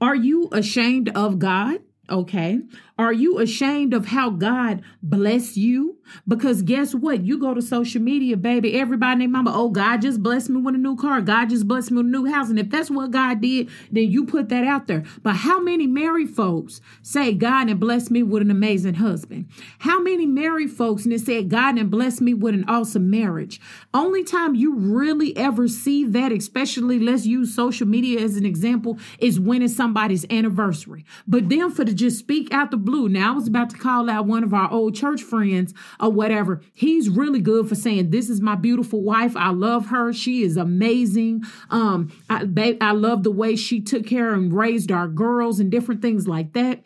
Are you ashamed of God? Okay. Are you ashamed of how God bless you? Because guess what? You go to social media, baby, everybody named mama, oh, God just blessed me with a new car. God just blessed me with a new house. And if that's what God did, then you put that out there. But how many married folks say God and blessed me with an amazing husband? How many married folks and they said God and blessed me with an awesome marriage? Only time you really ever see that, especially let's use social media as an example, is when it's somebody's anniversary. But then for to just speak out the blue. Now I was about to call out one of our old church friends or whatever. He's really good for saying, "This is my beautiful wife. I love her. She is amazing. Um, I, babe, I love the way she took care and raised our girls and different things like that."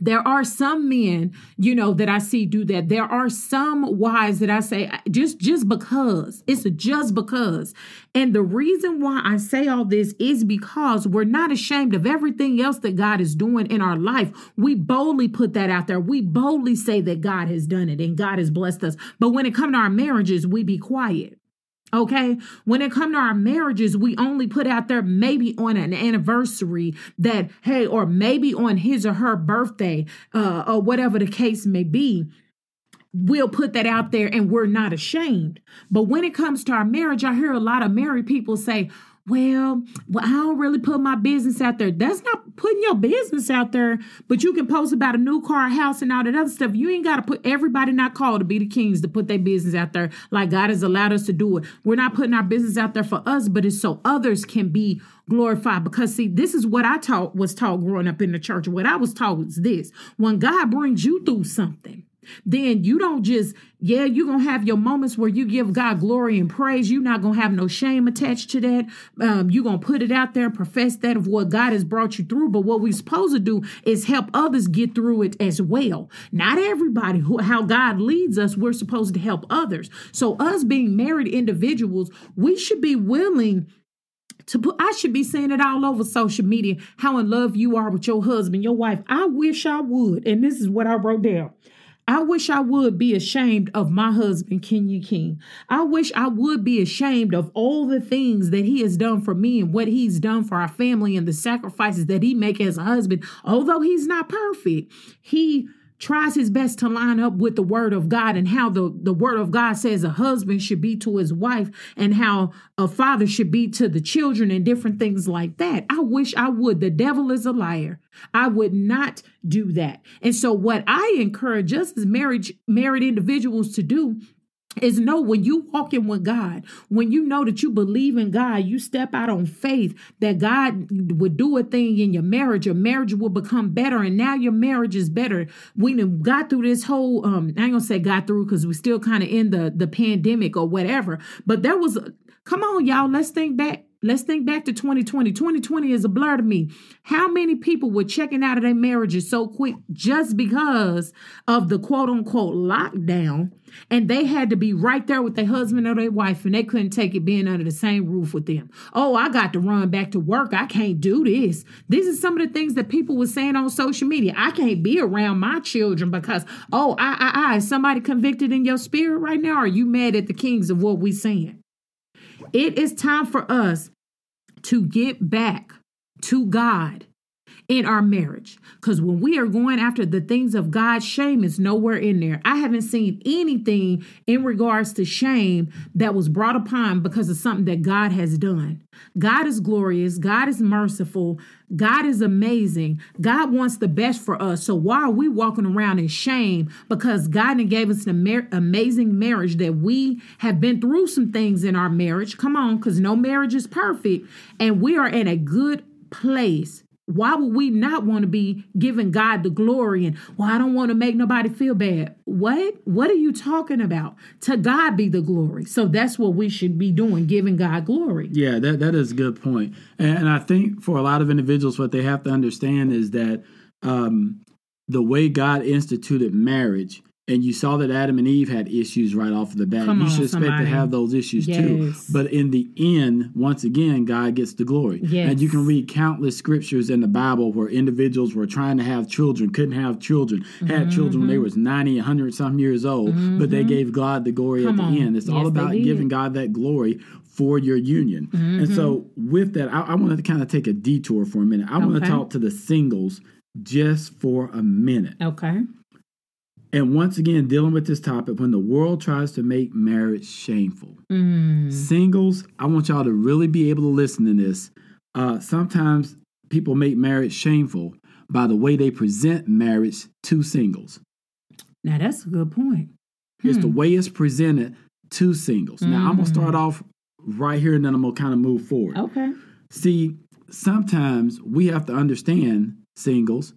There are some men you know that i see do that. There are some wives that i say just just because. It's just because. And the reason why i say all this is because we're not ashamed of everything else that god is doing in our life. We boldly put that out there. We boldly say that god has done it and god has blessed us. But when it comes to our marriages we be quiet Okay. When it come to our marriages, we only put out there maybe on an anniversary that, hey, or maybe on his or her birthday, uh, or whatever the case may be. We'll put that out there and we're not ashamed. But when it comes to our marriage, I hear a lot of married people say, well, well, I don't really put my business out there. That's not putting your business out there, but you can post about a new car, a house, and all that other stuff. You ain't got to put everybody not called to be the kings to put their business out there like God has allowed us to do it. We're not putting our business out there for us, but it's so others can be glorified. Because see, this is what I taught was taught growing up in the church. What I was taught was this: when God brings you through something. Then you don't just, yeah, you're going to have your moments where you give God glory and praise. You're not going to have no shame attached to that. Um, you're going to put it out there and profess that of what God has brought you through. But what we're supposed to do is help others get through it as well. Not everybody, who, how God leads us, we're supposed to help others. So, us being married individuals, we should be willing to put I should be saying it all over social media how in love you are with your husband, your wife. I wish I would. And this is what I wrote down. I wish I would be ashamed of my husband, Kenyon King. I wish I would be ashamed of all the things that he has done for me and what he's done for our family and the sacrifices that he make as a husband. Although he's not perfect, he tries his best to line up with the word of God and how the, the word of God says a husband should be to his wife and how a father should be to the children and different things like that. I wish I would. The devil is a liar. I would not do that. And so what I encourage us as marriage married individuals to do is know when you walk in with God, when you know that you believe in God, you step out on faith that God would do a thing in your marriage, your marriage will become better, and now your marriage is better. We got through this whole um, I ain't gonna say got through because we're still kind of in the the pandemic or whatever, but there was a. come on, y'all, let's think back Let's think back to 2020. 2020 is a blur to me. How many people were checking out of their marriages so quick just because of the quote unquote lockdown? And they had to be right there with their husband or their wife, and they couldn't take it being under the same roof with them. Oh, I got to run back to work. I can't do this. These are some of the things that people were saying on social media. I can't be around my children because, oh, I, I, I, is somebody convicted in your spirit right now? are you mad at the kings of what we're saying? It is time for us to get back to God in our marriage. Because when we are going after the things of God, shame is nowhere in there. I haven't seen anything in regards to shame that was brought upon because of something that God has done. God is glorious. God is merciful. God is amazing. God wants the best for us. So why are we walking around in shame? Because God gave us an amazing marriage that we have been through some things in our marriage. Come on, because no marriage is perfect. And we are in a good place why would we not want to be giving God the glory and well, I don't want to make nobody feel bad? What? What are you talking about? To God be the glory. So that's what we should be doing, giving God glory. Yeah, that, that is a good point. And, and I think for a lot of individuals, what they have to understand is that um, the way God instituted marriage and you saw that Adam and Eve had issues right off of the bat. Come you should expect to have those issues yes. too. But in the end, once again, God gets the glory. Yes. And you can read countless scriptures in the Bible where individuals were trying to have children, couldn't have children, mm-hmm. had children when they mm-hmm. was 90, 100 some years old, mm-hmm. but they mm-hmm. gave God the glory Come at the on. end. It's yes, all about giving God that glory for your union. Mm-hmm. And so with that, I, I wanted to kind of take a detour for a minute. I okay. want to talk to the singles just for a minute. Okay. And once again, dealing with this topic, when the world tries to make marriage shameful, mm. singles, I want y'all to really be able to listen to this. Uh, sometimes people make marriage shameful by the way they present marriage to singles. Now, that's a good point. It's the hmm. way it's presented to singles. Mm. Now, I'm going to start off right here and then I'm going to kind of move forward. Okay. See, sometimes we have to understand, singles,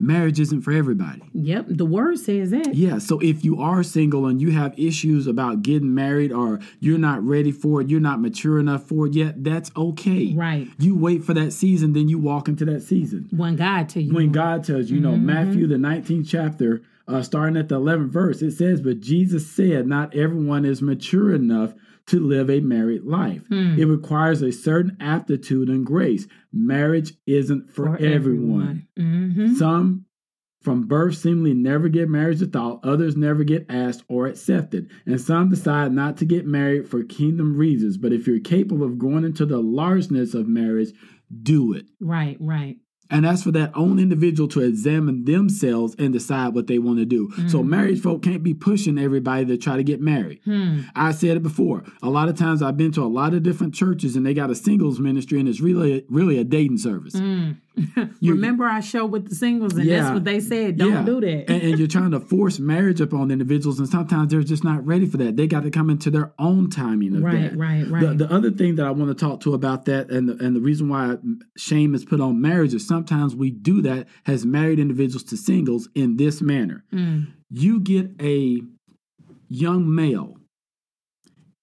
marriage isn't for everybody. Yep, the word says that. Yeah, so if you are single and you have issues about getting married or you're not ready for it, you're not mature enough for it yet, that's okay. Right. You wait for that season, then you walk into that season. When God tells you. When God tells you, you know, mm-hmm. Matthew the 19th chapter, uh, starting at the 11th verse, it says, But Jesus said, Not everyone is mature enough to live a married life. Hmm. It requires a certain aptitude and grace. Marriage isn't for, for everyone. everyone. Mm-hmm. Some from birth seemingly never get married at all, others never get asked or accepted, and some decide not to get married for kingdom reasons. But if you're capable of going into the largeness of marriage, do it. Right, right. And that's for that own individual to examine themselves and decide what they want to do. Mm-hmm. So married folk can't be pushing everybody to try to get married. Hmm. I said it before. A lot of times I've been to a lot of different churches and they got a singles ministry and it's really really a dating service. Mm. You- Remember our show with the singles, and Yeah. that's what they said. Don't Yeah. do that. and, and you're trying to force marriage upon individuals, and sometimes they're just not ready for that. They got to come into their own timing of Right, that. right, The, right. the other thing that I want to talk to about that, and the, and the reason why shame is put on marriage is sometimes we do that as married individuals to singles in this manner. Mm. You get a young male.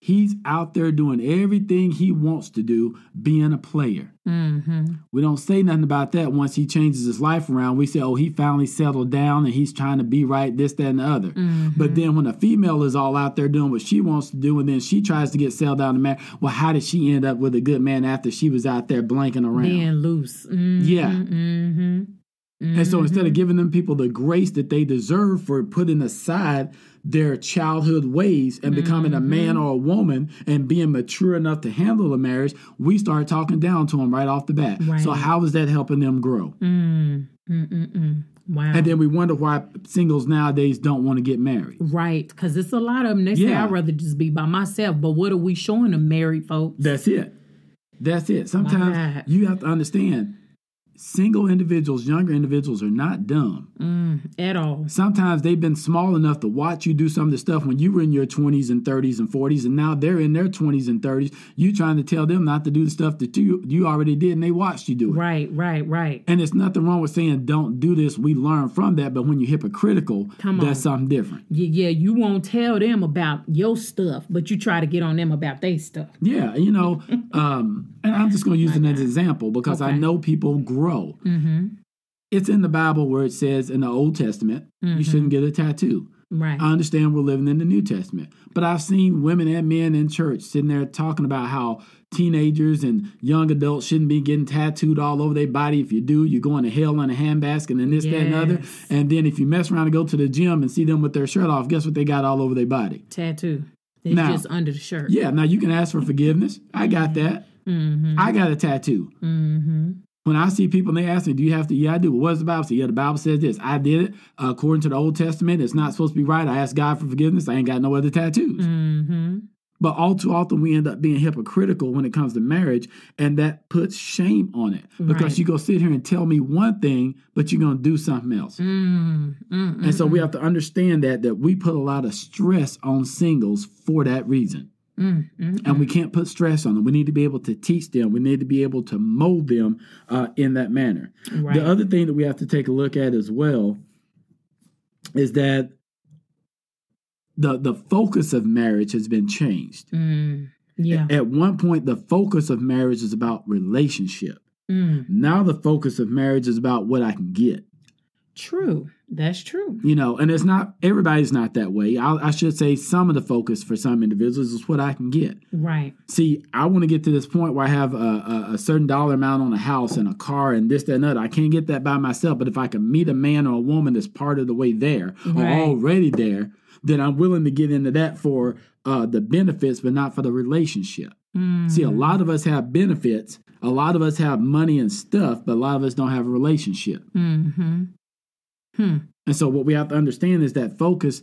He's out there doing everything he wants to do, being a player. hmm We don't say nothing about that once he changes his life around. We say, oh, he finally settled down and he's trying to be right, this, that, and the other. Mm-hmm. But then when a female is all out there doing what she wants to do, and then she tries to get settled down to man, well, how did she end up with a good man after she was out there blanking around? Being loose. Mhm, Yeah. mhm. And so instead of giving them people the grace that they deserve for putting aside their childhood ways and becoming a man or a woman and being mature enough to handle a marriage, we start talking down to them right off the bat. So how is that helping them grow? Mm, mm, mm, mm. Wow. And then we wonder why singles nowadays don't want to get married. right, because it's a lot of them. They say I'd rather just be by myself. But what are we showing them, married folks? That's it. That's it. Sometimes you have to understand single individuals, younger individuals are not dumb. Mm, at all. Sometimes they've been small enough to watch you do some of the stuff when you were in your 20s and 30s and 40s, and now they're in their 20s and 30s. You trying to tell them not to do the stuff that you you already did, and they watched you do it. Right, right, right. And it's nothing wrong with saying don't do this. We learn from that, but when you're hypocritical, Come that's something different. Yeah, yeah, you won't tell them about your stuff, but you try to get on them about their stuff. Yeah, you know, um, and I'm just going to use it as an example because I know people grow. Mm-hmm. It's in the Bible where it says in the Old Testament, you shouldn't get a tattoo. Right. I understand we're living in the New Testament, but I've seen women and men in church sitting there talking about how teenagers and young adults shouldn't be getting tattooed all over their body. If you do, you're going to hell in a handbasket and this, that, and other. And then if you mess around and go to the gym and see them with their shirt off, guess what they got all over their body? Tattoo. It's Now- just under the shirt. Yeah, now you can ask for forgiveness. I got that. Mm-hmm. I got a tattoo. Mm-hmm. When I see people and they ask me, "Do you have to?" Yeah, I do. Well, what does the Bible say? Yeah, the Bible says this. I did it uh, according to the Old Testament. It's not supposed to be right. I asked God for forgiveness. I ain't got no other tattoos. Mm-hmm. But all too often we end up being hypocritical when it comes to marriage, and that puts shame on it because Right. you go sit here and tell me one thing, but you're gonna do something else. Mm-hmm. And so we have to understand that that we put a lot of stress on singles for that reason. Mm-hmm. And we can't put stress on them. We need to be able to teach them. We need to be able to mold them uh, in that manner. Right. The other thing that we have to take a look at as well is that the the focus of marriage has been changed. Mm. Yeah. At one point, the focus of marriage is about relationship. Mm. Now the focus of marriage is about what I can get. True. That's true. You know, and it's not everybody's not that way. I, I should say some of the focus for some individuals is what I can get. Right. See, I want to get to this point where I have a, a, a certain dollar amount on a house and a car and this, that, and that. I can't get that by myself. But if I can meet a man or a woman that's part of the way there or already there, then I'm willing to get into that for uh, the benefits, but not for the relationship. Mm. See, a lot of us have benefits. A lot of us have money and stuff, but a lot of us don't have a relationship. Mm-hmm. Hmm. And so, what we have to understand is that focus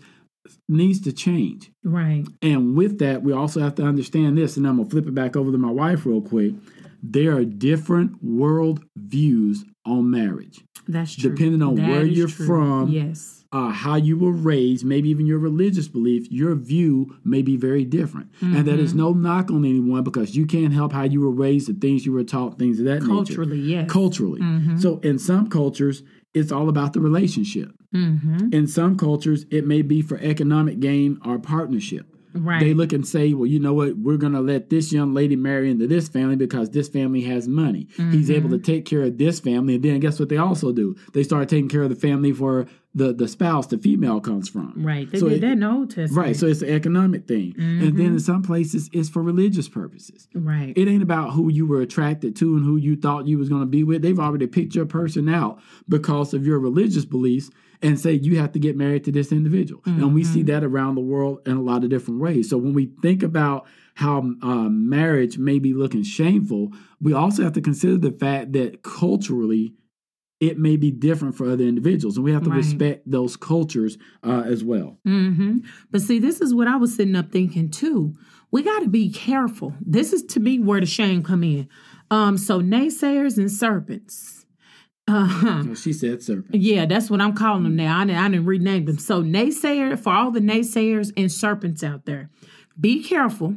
needs to change. Right. And with that, we also have to understand this, and I'm gonna flip it back over to my wife real quick. There are different world views on marriage, That's true. Depending on That where you're true. from. Yes. uh, how you were raised, maybe even your religious belief. Your view may be very different, and that is no knock on anyone because you can't help how you were raised, the things you were taught, things of that nature. Culturally, yes. Culturally, so in some cultures, it's all about the relationship. mm-hmm. In some cultures, it may be for economic gain or partnership. Right. They look and say, well, you know what? We're going to let this young lady marry into this family because this family has money. He's able to take care of this family. And then guess what they also do? They start taking care of the family for the, the spouse the female comes from. right. They So did it- that in Old Testament. Right. So it's an economic thing. And then in some places, it's for religious purposes. Right. It ain't about who you were attracted to and who you thought you was going to be with. They've already picked your person out because of your religious beliefs and say you have to get married to this individual. And we see that around the world in a lot of different ways. So when we think about how uh, marriage may be looking shameful, we also have to consider the fact that culturally it may be different for other individuals, and we have to Right. respect those cultures uh, as well. Mm-hmm. But see, this is what I was sitting up thinking too. We got to be careful. This is to me where the shame come in. Um, so naysayers and serpents. Uh-huh. Oh, she said serpent. Yeah, that's what I'm calling them now. I didn't, I didn't rename them. So, naysayer, for all the naysayers and serpents out there, be careful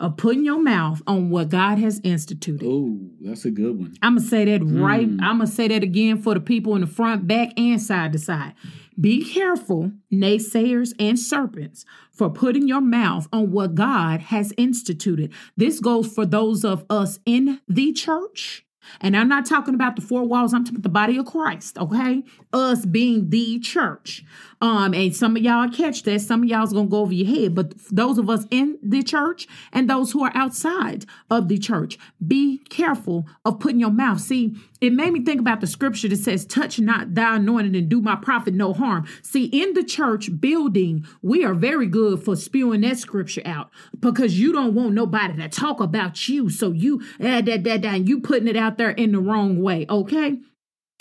of putting your mouth on what God has instituted. Oh, that's a good one. I'm to say that right. Mm. I'm going to say that again for the people in the front, back, and side to side. Be careful, naysayers and serpents, for putting your mouth on what God has instituted. This goes for those of us in the church. And I'm not talking about the four walls, I'm talking about the body of Christ, okay? Us being the church. Um, and some of y'all catch that, some of y'all's gonna go over your head, but those of us in the church and those who are outside of the church, be careful of putting your mouth. See, it made me think about the scripture that says, Touch not thy anointed and do my prophet no harm. See, in the church building, we are very good for spewing that scripture out because you don't want nobody to talk about you. So you, eh, that, that, that, you putting it out there in the wrong way, okay?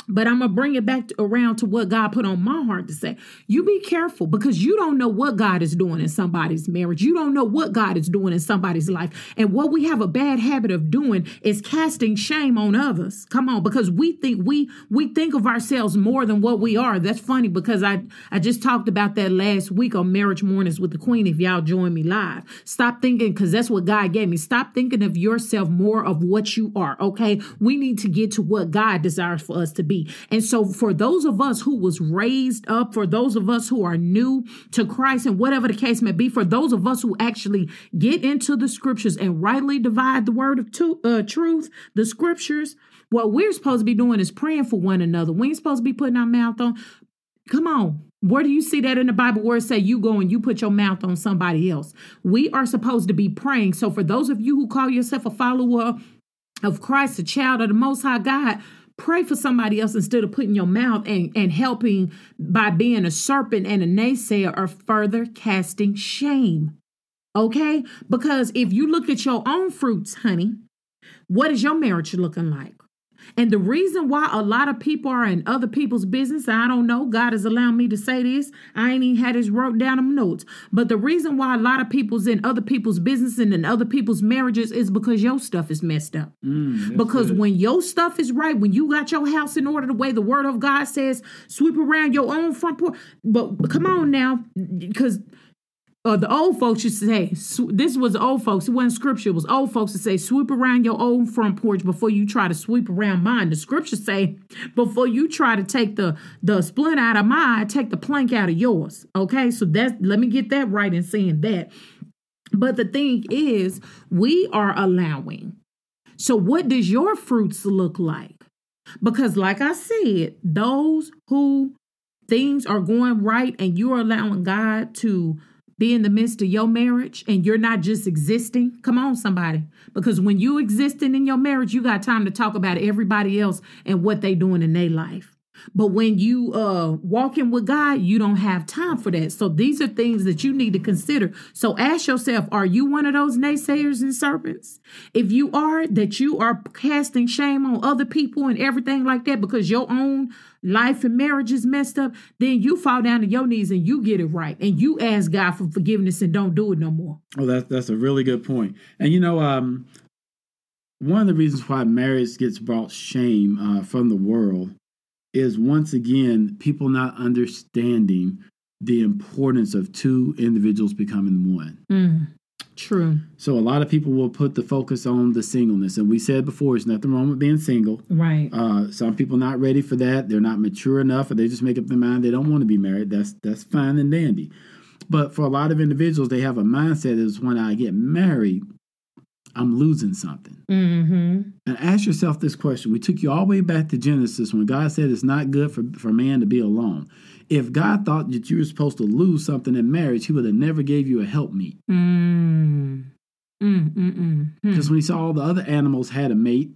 But I'm gonna bring it back to, around to what God put on my heart to say. You be careful because you don't know what God is doing in somebody's marriage. You don't know what God is doing in somebody's life. And what we have a bad habit of doing is casting shame on others. Come on, because we think we we think of ourselves more than what we are. That's funny because I I just talked about that last week on Marriage Mornings with the Queen. If y'all join me live, stop thinking because that's what God gave me. Stop thinking of yourself more of what you are. Okay, we need to get to what God desires for us to be. And so, for those of us who was raised up, for those of us who are new to Christ, and whatever the case may be, for those of us who actually get into the scriptures and rightly divide the word of to, uh, truth, the scriptures, what we're supposed to be doing is praying for one another. We ain't supposed to be putting our mouth on. Come on. Where do you see that in the Bible where it say you go and you put your mouth on somebody else? We are supposed to be praying. So for those of you who call yourself a follower of Christ, a child of the Most High God, pray for somebody else instead of putting your mouth and, and helping by being a serpent and a naysayer or further casting shame. Okay? Because if you look at your own fruits, honey, what is your marriage looking like? And the reason why a lot of people are in other people's business, I don't know, God has allowed me to say this. I ain't even had this wrote down in my notes. But the reason why a lot of people's in other people's business and in other people's marriages is because your stuff is messed up. Mm, because good. when your stuff is right, when you got your house in order the way the word of God says, sweep around your own front porch. But come on now, because uh, the old folks used to say, sw- this was old folks, it wasn't scripture, it was old folks to say, sweep around your own front porch before you try to sweep around mine. The scriptures say, before you try to take the, the splint out of mine, take the plank out of yours. Okay, so that's, let me get that right in saying that. But the thing is, we are allowing. So, what does your fruits look like? Because, like I said, those who things are going right and you're allowing God to be in the midst of your marriage and you're not just existing. Come on, somebody. Because when you existing in your marriage, you got time to talk about everybody else and what they doing in their life. But when you uh walking with God, you don't have time for that. So these are things that you need to consider. So ask yourself, are you one of those naysayers and serpents? If you are, that you are casting shame on other people and everything like that because your own life and marriage is messed up, then you fall down to your knees and you get it right. And you ask God for forgiveness and don't do it no more. Oh, that's that's a really good point. And you know, um, one of the reasons why marriage gets brought shame uh, from the world is once again people not understanding the importance of two individuals becoming one. Mm, true. So a lot of people will put the focus on the singleness, and we said before, there's nothing wrong with being single. Right. Uh, some people not ready for that; they're not mature enough, or they just make up their mind they don't want to be married. That's that's fine and dandy. But for a lot of individuals, they have a mindset is when I get married, I'm losing something. Mm-hmm. And ask yourself this question. We took you all the way back to Genesis when God said it's not good for, for man to be alone. If God thought that you were supposed to lose something in marriage, he would have never gave you a helpmeet. Mm. Mm, mm, mm. Because Hmm. when he saw all the other animals had a mate,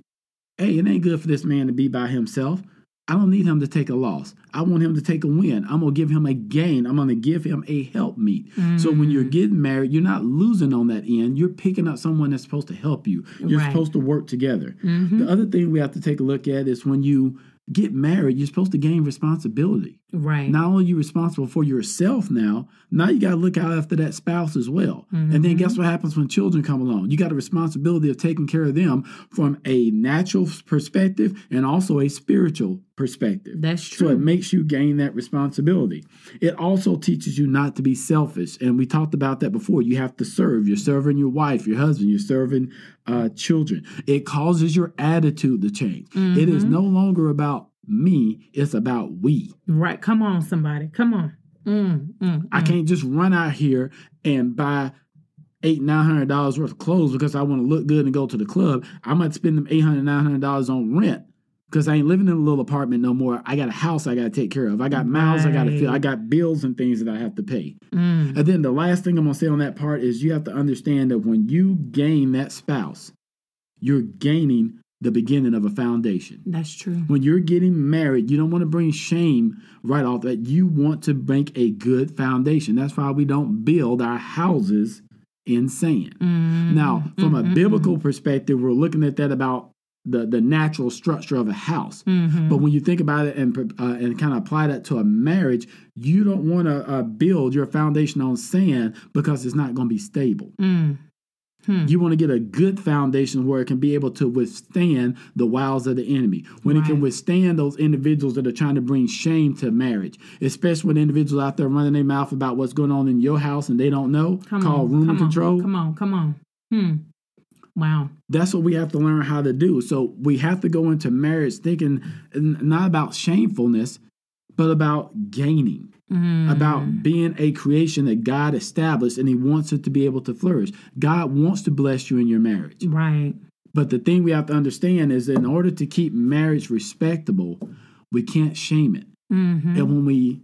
hey, it ain't good for this man to be by himself. I don't need him to take a loss. I want him to take a win. I'm going to give him a gain. I'm going to give him a help helpmeet. So when you're getting married, you're not losing on that end. You're picking up someone that's supposed to help you. You're Right. supposed to work together. Mhm. The other thing we have to take a look at is when you get married, you're supposed to gain responsibility. Right. Not only are you responsible for yourself now, now you got to look out after that spouse as well. And then Mm-hmm. guess what happens when children come along? You got a responsibility of taking care of them from a natural perspective and also a spiritual perspective. That's true. So it makes you gain that responsibility. It also teaches you not to be selfish. And we talked about that before. You have to serve. You're serving your wife, your husband, you're serving uh, children. It causes your attitude to change. It Mm-hmm. is no longer about me, it's about we. right. Come on, somebody. Come on. Mm, mm, I can't just run out here and buy eight, nine hundred dollars worth of clothes because I want to look good and go to the club. I might spend them eight hundred, nine hundred dollars on rent because I ain't living in a little apartment no more. I got a house I got to take care of. I got mouths I got to fill. I got bills and things that I have to pay. mm. And then the last thing I'm gonna say on that part is you have to understand that when you gain that spouse, you're gaining the beginning of a foundation. That's true. When you're getting married, you don't want to bring shame right off that. You want to make a good foundation. That's why we don't build our houses in sand. Mm, Now, from a mm, mm, biblical perspective, we're looking at that about the, the natural structure of a house. mhm. But when you think about it and uh, and kind of apply that to a marriage, you don't want to uh, build your foundation on sand because it's not going to be stable. Mm. Hmm. You want to get a good foundation where it can be able to withstand the wiles of the enemy. When it can withstand those individuals that are trying to bring shame to marriage, especially when individuals out there running their mouth about what's going on in your house and they don't know, Come called on. control. On, come on. Come on. Hmm. Wow. That's what we have to learn how to do. So we have to go into marriage thinking not about shamefulness, but about gaining. Mm. about being a creation that God established and He wants it to be able to flourish. God wants to bless you in your marriage. Right. But the thing we have to understand is that in order to keep marriage respectable, we can't shame it. Mm-hmm. And when we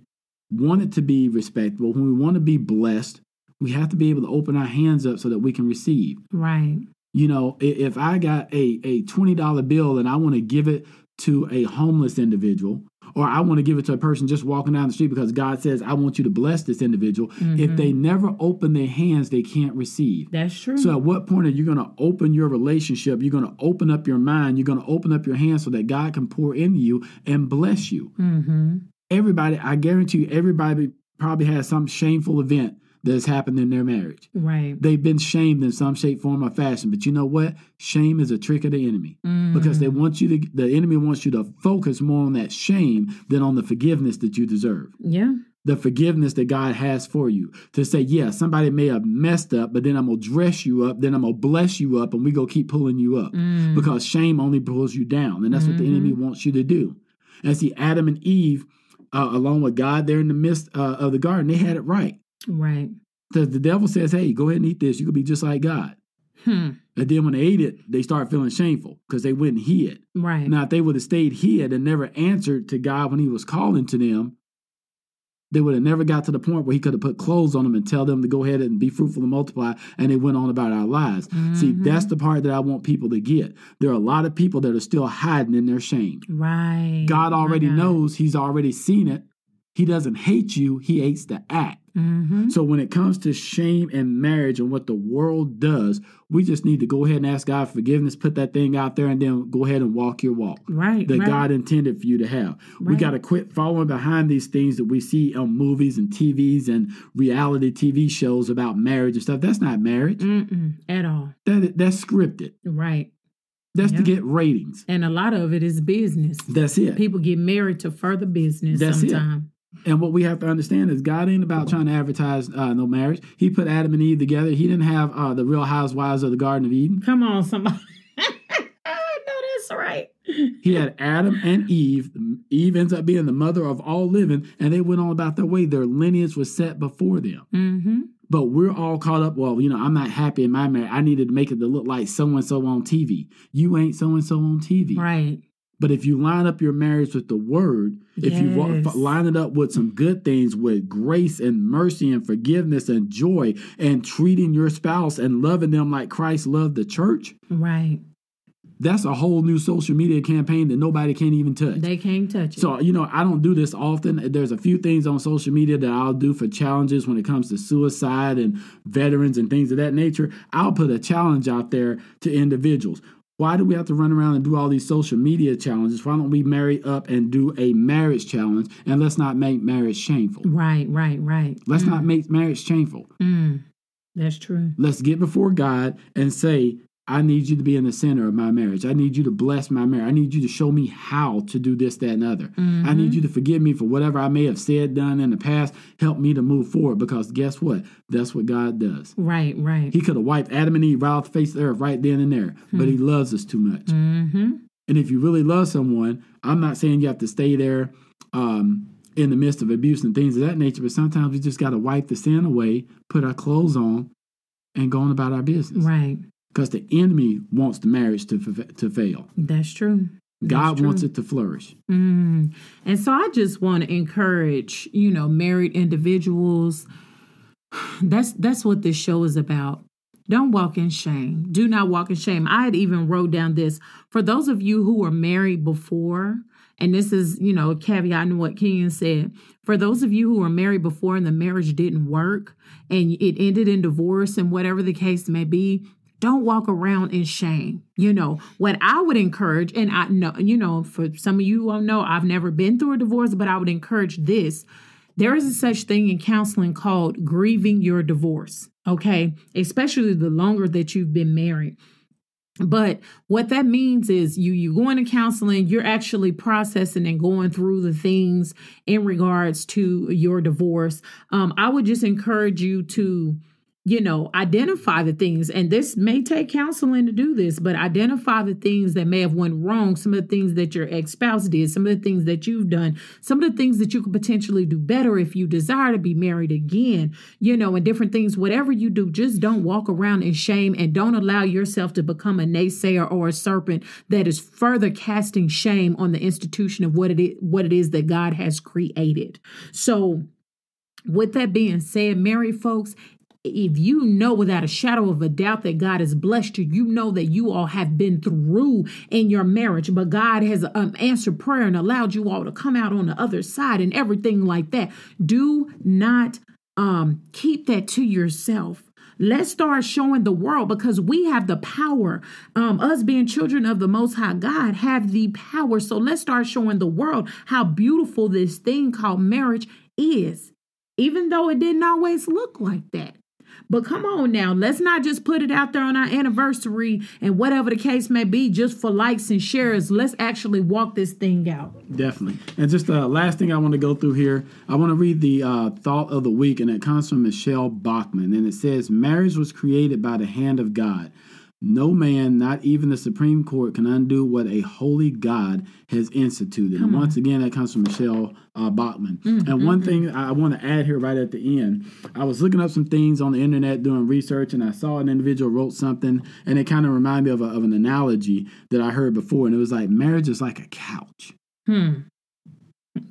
want it to be respectable, when we want to be blessed, we have to be able to open our hands up so that we can receive. Right. You know, if I got a, a $20 bill and I want to give it to a homeless individual, or I want to give it to a person just walking down the street because God says, I want you to bless this individual. If they never open their hands, they can't receive. That's true. So, at what point are you going to open your relationship? You're going to open up your mind. You're going to open up your hands so that God can pour into you and bless you. mm-hmm. Everybody, I guarantee you, everybody probably has some shameful event that has happened in their marriage. Right. They've been shamed in some shape, form, or fashion. But you know what? Shame is a trick of the enemy because they want you to, the enemy wants you to focus more on that shame than on the forgiveness that you deserve. Yeah. The forgiveness that God has for you. To say, yeah, somebody may have messed up, but then I'm going to dress you up, then I'm going to bless you up, and we go keep pulling you up Mm. because shame only pulls you down. And that's what the enemy wants you to do. And see, Adam and Eve, uh, along with God there in the midst uh, of the garden, they had it right. Right. Because the devil says, hey, go ahead and eat this. You could be just like God. Hmm. And then when they ate it, they started feeling shameful because they wouldn't hear it. Right. Now, if they would have stayed hid and never answered to God when He was calling to them, they would have never got to the point where He could have put clothes on them and tell them to go ahead and be fruitful and multiply, and they went on about our lives. See, Mm-hmm. that's the part that I want people to get. There are a lot of people that are still hiding in their shame. right. God already knows, He's already seen it. He doesn't hate you, He hates the act. Mm-hmm. So when it comes to shame and marriage and what the world does, we just need to go ahead and ask God forgiveness, put that thing out there, and then go ahead and walk your walk Right. that right. God intended for you to have. We got to quit following behind these things that we see on movies and TVs and reality TV shows about marriage and stuff. That's not marriage. Mm-mm. At all. That that's scripted. Right. That's to get ratings. And a lot of it is business. That's it. People get married to further business That's it. And what we have to understand is God ain't about trying to advertise uh, no marriage. He put Adam and Eve together. He didn't have uh, the Real Housewives of the Garden of Eden. Come on, somebody. I know that's right. He had Adam and Eve. Eve ends up being the mother of all living, and they went on about their way. Their lineage was set before them. Mm-hmm. But we're all caught up. Well, you know, I'm not happy in my marriage. I needed to make it to look like so and so on TV. You ain't so and so on TV. Right. But if you line up your marriage with the word, if you Yes. line it up with some good things, with grace and mercy and forgiveness and joy, and treating your spouse and loving them like Christ loved the church, Right. that's a whole new social media campaign that nobody can even touch. They can't touch it. So, you know, I don't do this often. There's a few things on social media that I'll do for challenges when it comes to suicide and veterans and things of that nature. I'll put a challenge out there to individuals. Why do we have to run around and do all these social media challenges? Why don't we marry up and do a marriage challenge and let's not make marriage shameful? Right, right, right. Let's not make marriage shameful. Mm, that's true. Let's get before God and say, I need you to be in the center of my marriage. I need you to bless my marriage. I need you to show me how to do this, that, and other. I need you to forgive me for whatever I may have said, done in the past. Help me to move forward because guess what? That's what God does. Right, right. He could have wiped Adam and Eve right off the face of the earth right then and there, but He loves us too much. Mm-hmm. And if you really love someone, I'm not saying you have to stay there um, in the midst of abuse and things of that nature, but sometimes we just got to wipe the sin away, put our clothes on, and go on about our business. Right. Because the enemy wants the marriage to, to fail. That's true. God wants it to flourish. Mm. And so I just want to encourage, you know, married individuals. That's that's what this show is about. Don't walk in shame. Do not walk in shame. I had even wrote down this for those of you who were married before, and this is, you know, a caveat in what Kenyon said. For those of you who were married before and the marriage didn't work and it ended in divorce and whatever the case may be, don't walk around in shame. You know, what I would encourage, and I know, you know, for some of you don't know, I've never been through a divorce, but I would encourage this. There is a such thing in counseling called grieving your divorce, okay? Especially the longer that you've been married. But what that means is you you go into counseling, you're actually processing and going through the things in regards to your divorce. Um, I would just encourage you to you know, identify the things, and this may take counseling to do this, but identify the things that may have went wrong, some of the things that your ex-spouse did, some of the things that you've done, some of the things that you could potentially do better if you desire to be married again, you know, and different things. Whatever you do, just don't walk around in shame and don't allow yourself to become a naysayer or a serpent that is further casting shame on the institution of what it is, what it is that God has created. So with that being said, married folks, if you know without a shadow of a doubt that God has blessed you, you know that you all have been through in your marriage, but God has um, answered prayer and allowed you all to come out on the other side and everything like that. Do not um, keep that to yourself. Let's start showing the world because we have the power. Um, us being children of the Most High God have the power. So let's start showing the world how beautiful this thing called marriage is, even though it didn't always look like that. But come on now, let's not just put it out there on our anniversary and whatever the case may be, just for likes and shares. Let's actually walk this thing out. Definitely. And just the uh, last thing I want to go through here, I want to read the uh, thought of the week, and it comes from Michele Bachmann. And it says, Marriage was created by the hand of God. No man, not even the Supreme Court, can undo what a holy God has instituted. and once again, that comes from Michelle uh, Bachmann. and one thing I want to add here right at the end I was looking up some things on the internet doing research, and I saw an individual wrote something, and it kind of reminded me of, a, of an analogy that I heard before. And it was like, marriage is like a couch. Hmm.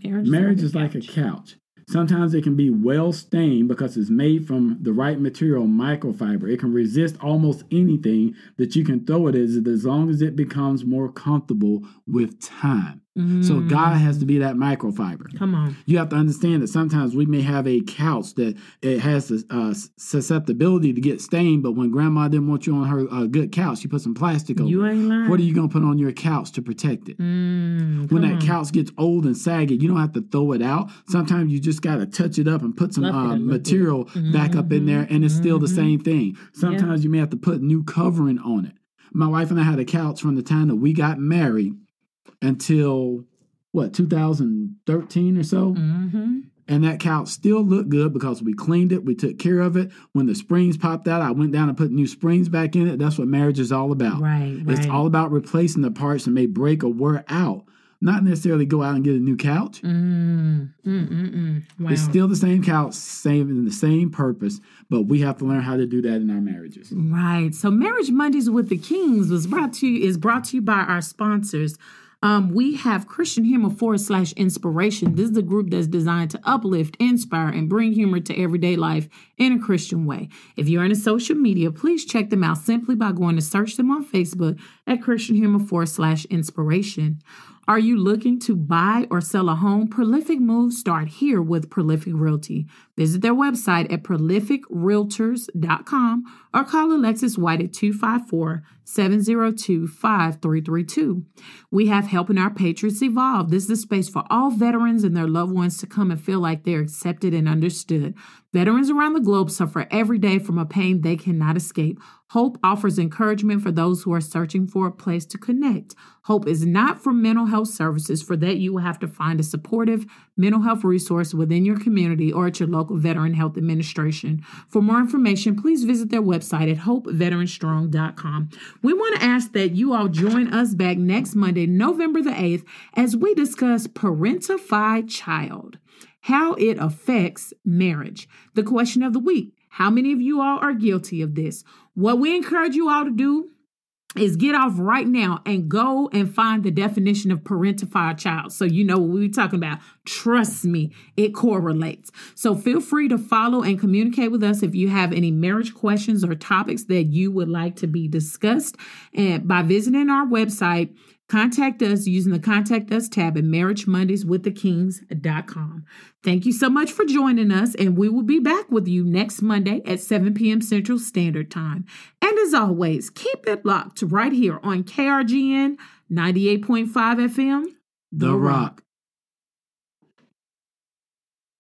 Marriage is like a couch. Sometimes it can be well stained because it's made from the right material, microfiber. It can resist almost anything that you can throw it at as long as it becomes more comfortable with time. So God has to be that microfiber. Come on. You have to understand that sometimes we may have a couch that it has a uh, susceptibility to get stained, but when grandma didn't want you on her uh, good couch, she put some plastic over You it. ain't lying. What are you going to put on your couch to protect it? Mm, when that on. couch gets old and saggy, you don't have to throw it out. Sometimes you just got to touch it up and put some a uh, material back up in there, and it's still the same thing. Sometimes you may have to put new covering on it. My wife and I had a couch from the time that we got married until what 2013 or so. Mm-hmm. And that couch still looked good because we cleaned it, we took care of it. When the springs popped out, I went down and put new springs back in it. That's what marriage is all about. Right, It's right. all about replacing the parts that may break or wear out, not necessarily go out and get a new couch. Mm, mm, mm, mm. Wow. It's still the same couch, same in the same purpose, but we have to learn how to do that in our marriages. Right. So Marriage Mondays with the Kings was brought to you is brought to you by our sponsors. Um, we have Christian Humor forward slash inspiration. This is a group that's designed to uplift, inspire, and bring humor to everyday life in a Christian way. If you're into social media, please check them out simply by going to search them on Facebook at Christian Humor forward slash inspiration. Are you looking to buy or sell a home? Prolific moves start here with Prolific Realty. Visit their website at prolificrealtors.com or call Alexis White at 254 702 5332. We have Helping Our Patriots Evolve. This is a space for all veterans and their loved ones to come and feel like they're accepted and understood. Veterans around the globe suffer every day from a pain they cannot escape. Hope offers encouragement for those who are searching for a place to connect. Hope is not for mental health services. For that, you will have to find a supportive mental health resource within your community or at your local Veteran Health Administration. For more information, please visit their website at hopeveteranstrong.com. We want to ask that you all join us back next Monday, November the 8th, as we discuss parentified child, how it affects marriage. The question of the week how many of you all are guilty of this? What we encourage you all to do is get off right now and go and find the definition of parentified child so you know what we're talking about. Trust me, it correlates. So feel free to follow and communicate with us if you have any marriage questions or topics that you would like to be discussed and by visiting our website Contact us using the Contact Us tab at marriagemondayswiththekings.com. Thank you so much for joining us, and we will be back with you next Monday at 7 p.m. Central Standard Time. And as always, keep it locked right here on KRGN 98.5 FM. The Rock.